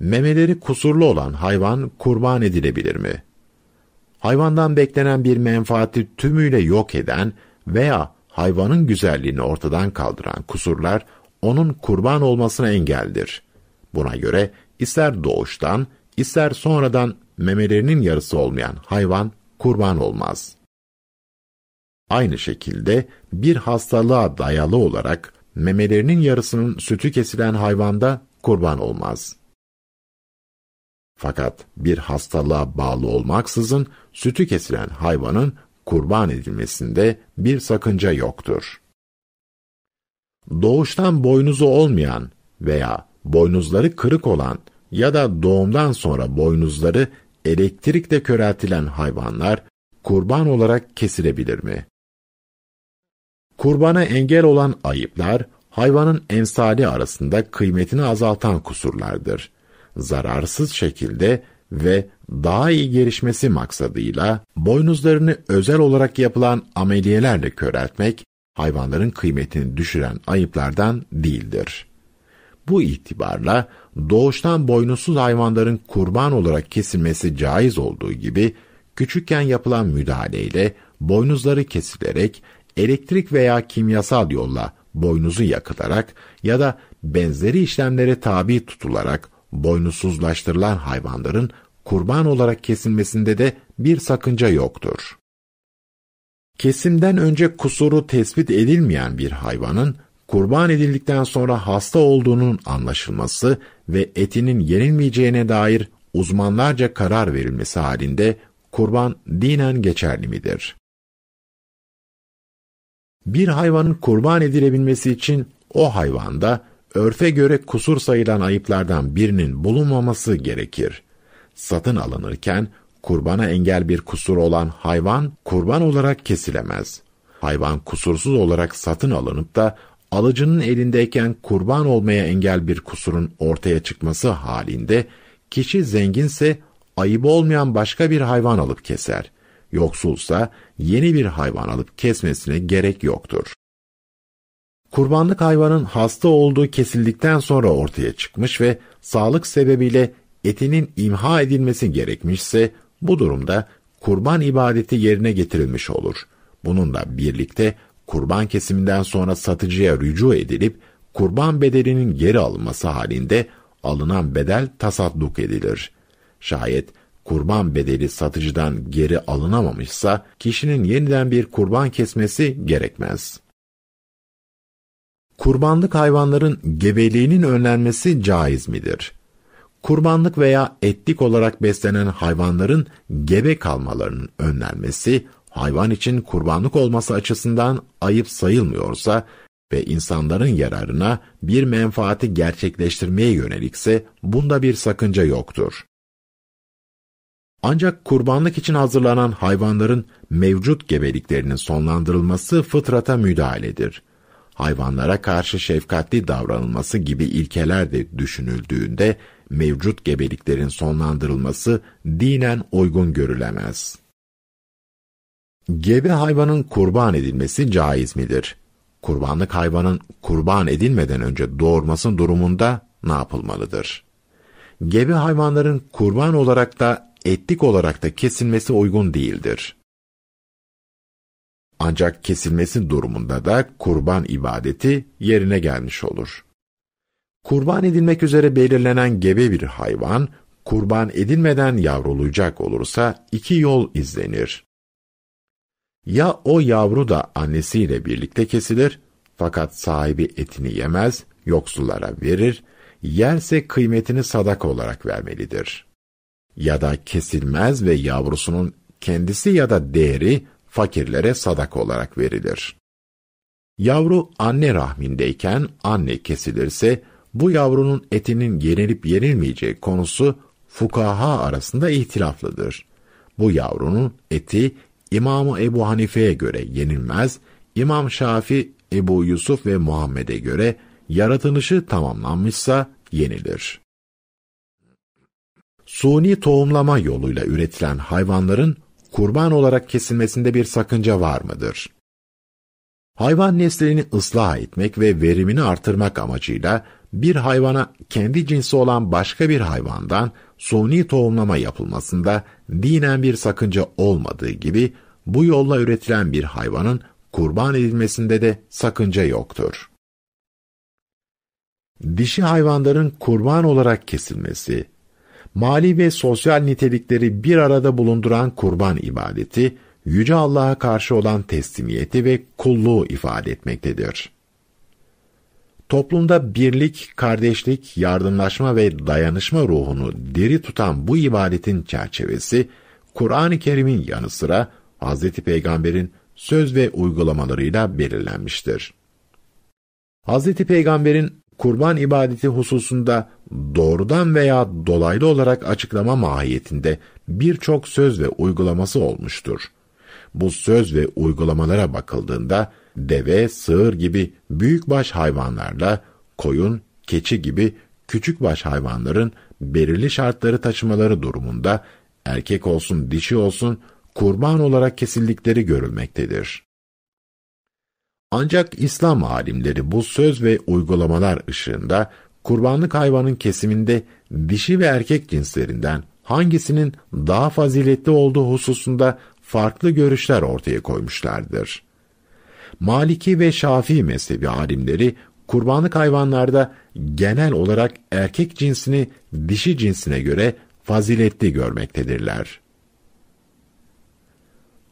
Memeleri kusurlu olan hayvan kurban edilebilir mi? Hayvandan beklenen bir menfaati tümüyle yok eden veya hayvanın güzelliğini ortadan kaldıran kusurlar onun kurban olmasına engeldir. Buna göre ister doğuştan, ister sonradan memelerinin yarısı olmayan hayvan kurban olmaz. Aynı şekilde bir hastalığa dayalı olarak memelerinin yarısının sütü kesilen hayvanda kurban olmaz. Fakat bir hastalığa bağlı olmaksızın sütü kesilen hayvanın kurban edilmesinde bir sakınca yoktur. Doğuştan boynuzu olmayan veya boynuzları kırık olan ya da doğumdan sonra boynuzları elektrikle köreltilen hayvanlar kurban olarak kesilebilir mi? Kurbana engel olan ayıplar, hayvanın ensali arasında kıymetini azaltan kusurlardır. Zararsız şekilde ve daha iyi gelişmesi maksadıyla boynuzlarını özel olarak yapılan ameliyelerle köreltmek, hayvanların kıymetini düşüren ayıplardan değildir. Bu itibarla doğuştan boynuzsuz hayvanların kurban olarak kesilmesi caiz olduğu gibi, küçükken yapılan müdahaleyle boynuzları kesilerek elektrik veya kimyasal yolla boynuzu yakılarak ya da benzeri işlemlere tabi tutularak boynuzsuzlaştırılan hayvanların kurban olarak kesilmesinde de bir sakınca yoktur. Kesimden önce kusuru tespit edilmeyen bir hayvanın kurban edildikten sonra hasta olduğunun anlaşılması ve etinin yenilmeyeceğine dair uzmanlarca karar verilmesi halinde kurban dinen geçerli midir? Bir hayvanın kurban edilebilmesi için o hayvanda örfe göre kusur sayılan ayıplardan birinin bulunmaması gerekir. Satın alınırken kurbana engel bir kusur olan hayvan kurban olarak kesilemez. Hayvan kusursuz olarak satın alınıp da alıcının elindeyken kurban olmaya engel bir kusurun ortaya çıkması halinde kişi zenginse ayıbı olmayan başka bir hayvan alıp keser. Yoksulsa yeni bir hayvan alıp kesmesine gerek yoktur. Kurbanlık hayvanın hasta olduğu kesildikten sonra ortaya çıkmış ve sağlık sebebiyle etinin imha edilmesi gerekmişse bu durumda kurban ibadeti yerine getirilmiş olur. Bununla birlikte kurban kesiminden sonra satıcıya rücu edilip kurban bedelinin geri alınması halinde alınan bedel tasadduk edilir. Şayet kurban bedeli satıcıdan geri alınamamışsa kişinin yeniden bir kurban kesmesi gerekmez. Kurbanlık hayvanların gebeliğinin önlenmesi caiz midir? Kurbanlık veya etlik olarak beslenen hayvanların gebe kalmalarının önlenmesi, hayvan için kurbanlık olması açısından ayıp sayılmıyorsa ve insanların yararına bir menfaati gerçekleştirmeye yönelikse bunda bir sakınca yoktur. Ancak kurbanlık için hazırlanan hayvanların mevcut gebeliklerinin sonlandırılması fıtrata müdahaledir. Hayvanlara karşı şefkatli davranılması gibi ilkeler de düşünüldüğünde mevcut gebeliklerin sonlandırılması dinen uygun görülemez. Gebe hayvanın kurban edilmesi caiz midir? Kurbanlık hayvanın kurban edilmeden önce doğurmasın durumunda ne yapılmalıdır? Gebe hayvanların kurban olarak da etlik olarak da kesilmesi uygun değildir. Ancak kesilmesi durumunda da kurban ibadeti yerine gelmiş olur. Kurban edilmek üzere belirlenen gebe bir hayvan, kurban edilmeden yavrulayacak olursa iki yol izlenir. Ya o yavru da annesiyle birlikte kesilir, fakat sahibi etini yemez, yoksullara verir, yerse kıymetini sadaka olarak vermelidir. Ya da kesilmez ve yavrusunun kendisi ya da değeri fakirlere sadaka olarak verilir. Yavru anne rahmindeyken anne kesilirse, bu yavrunun etinin yenilip yenilmeyeceği konusu fukaha arasında ihtilaflıdır. Bu yavrunun eti İmamı Ebu Hanife'ye göre yenilmez, İmam Şafi, Ebu Yusuf ve Muhammed'e göre yaratılışı tamamlanmışsa yenilir. Suni tohumlama yoluyla üretilen hayvanların kurban olarak kesilmesinde bir sakınca var mıdır? Hayvan neslini ıslah etmek ve verimini artırmak amacıyla bir hayvana kendi cinsi olan başka bir hayvandan suni tohumlama yapılmasında dinen bir sakınca olmadığı gibi bu yolla üretilen bir hayvanın kurban edilmesinde de sakınca yoktur. Dişi hayvanların kurban olarak kesilmesi, mali ve sosyal nitelikleri bir arada bulunduran kurban ibadeti, Yüce Allah'a karşı olan teslimiyeti ve kulluğu ifade etmektedir. Toplumda birlik, kardeşlik, yardımlaşma ve dayanışma ruhunu diri tutan bu ibadetin çerçevesi, Kur'an-ı Kerim'in yanı sıra Hz. Peygamber'in söz ve uygulamalarıyla belirlenmiştir. Hz. Peygamber'in kurban ibadeti hususunda doğrudan veya dolaylı olarak açıklama mahiyetinde birçok söz ve uygulaması olmuştur. Bu söz ve uygulamalara bakıldığında deve, sığır gibi büyükbaş hayvanlarla koyun, keçi gibi küçükbaş hayvanların belirli şartları taşımaları durumunda erkek olsun dişi olsun kurban olarak kesildikleri görülmektedir. Ancak İslam alimleri bu söz ve uygulamalar ışığında kurbanlık hayvanın kesiminde dişi ve erkek cinslerinden hangisinin daha faziletli olduğu hususunda farklı görüşler ortaya koymuşlardır. Maliki ve Şafii mezhebi alimleri kurbanlık hayvanlarda genel olarak erkek cinsini dişi cinsine göre faziletli görmektedirler.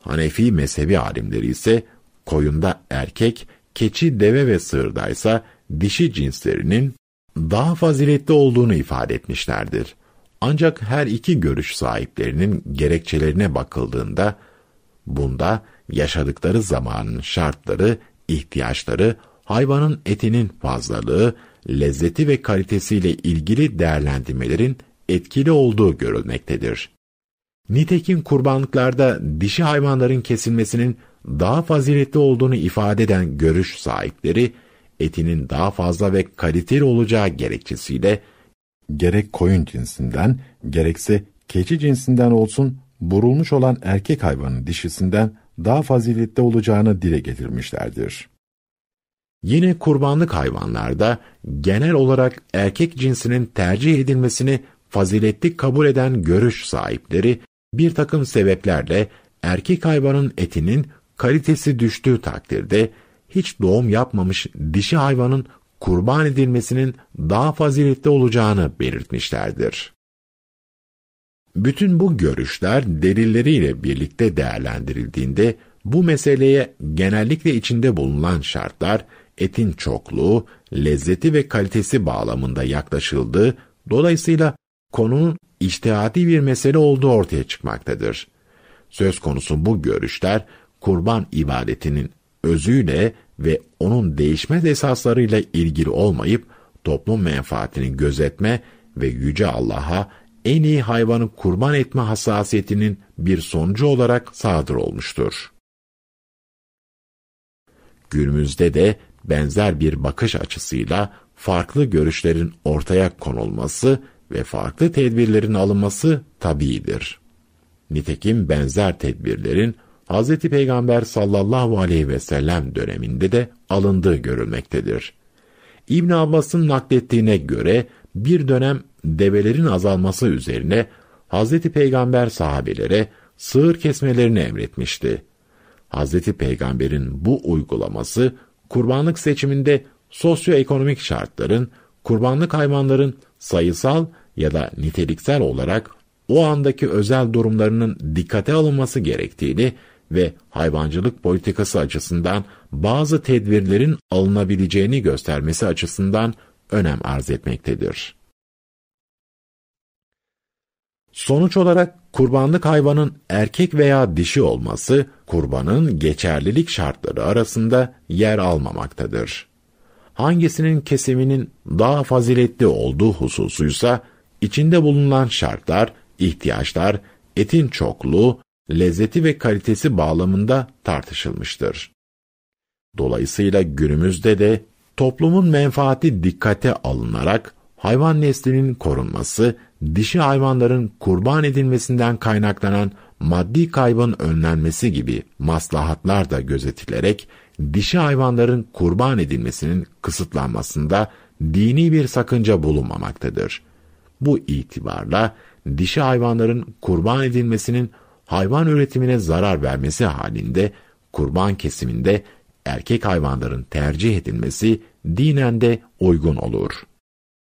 Hanefi mezhebi alimleri ise koyunda erkek, keçi, deve ve sığırdaysa dişi cinslerinin daha faziletli olduğunu ifade etmişlerdir. Ancak her iki görüş sahiplerinin gerekçelerine bakıldığında bunda yaşadıkları zamanın şartları, ihtiyaçları, hayvanın etinin fazlalığı, lezzeti ve kalitesiyle ilgili değerlendirmelerin etkili olduğu görülmektedir. Nitekim kurbanlıklarda dişi hayvanların kesilmesinin daha faziletli olduğunu ifade eden görüş sahipleri, etinin daha fazla ve kaliteli olacağı gerekçesiyle, gerek koyun cinsinden, gerekse keçi cinsinden olsun, burulmuş olan erkek hayvanın dişisinden daha faziletli olacağını dile getirmişlerdir. Yine kurbanlık hayvanlarda genel olarak erkek cinsinin tercih edilmesini faziletli kabul eden görüş sahipleri bir takım sebeplerle erkek hayvanın etinin kalitesi düştüğü takdirde hiç doğum yapmamış dişi hayvanın kurban edilmesinin daha faziletli olacağını belirtmişlerdir. Bütün bu görüşler delilleriyle birlikte değerlendirildiğinde bu meseleye genellikle içinde bulunan şartlar etin çokluğu, lezzeti ve kalitesi bağlamında yaklaşıldığı, dolayısıyla konunun içtihadi bir mesele olduğu ortaya çıkmaktadır. Söz konusu bu görüşler, kurban ibadetinin özüyle ve onun değişmez esaslarıyla ilgili olmayıp, toplum menfaatini gözetme ve Yüce Allah'a en iyi hayvanı kurban etme hassasiyetinin bir sonucu olarak sadır olmuştur. Günümüzde de benzer bir bakış açısıyla farklı görüşlerin ortaya konulması ve farklı tedbirlerin alınması tabiidir. Nitekim benzer tedbirlerin Hz. Peygamber sallallahu aleyhi ve sellem döneminde de alındığı görülmektedir. İbn Abbas'ın naklettiğine göre bir dönem develerin azalması üzerine Hz. Peygamber sahabelere sığır kesmelerini emretmişti. Hz. Peygamber'in bu uygulaması kurbanlık seçiminde sosyoekonomik şartların, kurbanlık hayvanların sayısal ya da niteliksel olarak o andaki özel durumlarının dikkate alınması gerektiğini ve hayvancılık politikası açısından bazı tedbirlerin alınabileceğini göstermesi açısından önem arz etmektedir. Sonuç olarak kurbanlık hayvanın erkek veya dişi olması kurbanın geçerlilik şartları arasında yer almamaktadır. Hangisinin kesiminin daha faziletli olduğu hususuysa içinde bulunan şartlar, ihtiyaçlar, etin çokluğu, lezzeti ve kalitesi bağlamında tartışılmıştır. Dolayısıyla günümüzde de toplumun menfaati dikkate alınarak hayvan neslinin korunması, dişi hayvanların kurban edilmesinden kaynaklanan maddi kaybın önlenmesi gibi maslahatlar da gözetilerek dişi hayvanların kurban edilmesinin kısıtlanmasında dini bir sakınca bulunmamaktadır. Bu itibarla dişi hayvanların kurban edilmesinin hayvan üretimine zarar vermesi halinde kurban kesiminde erkek hayvanların tercih edilmesi dinen de uygun olur.''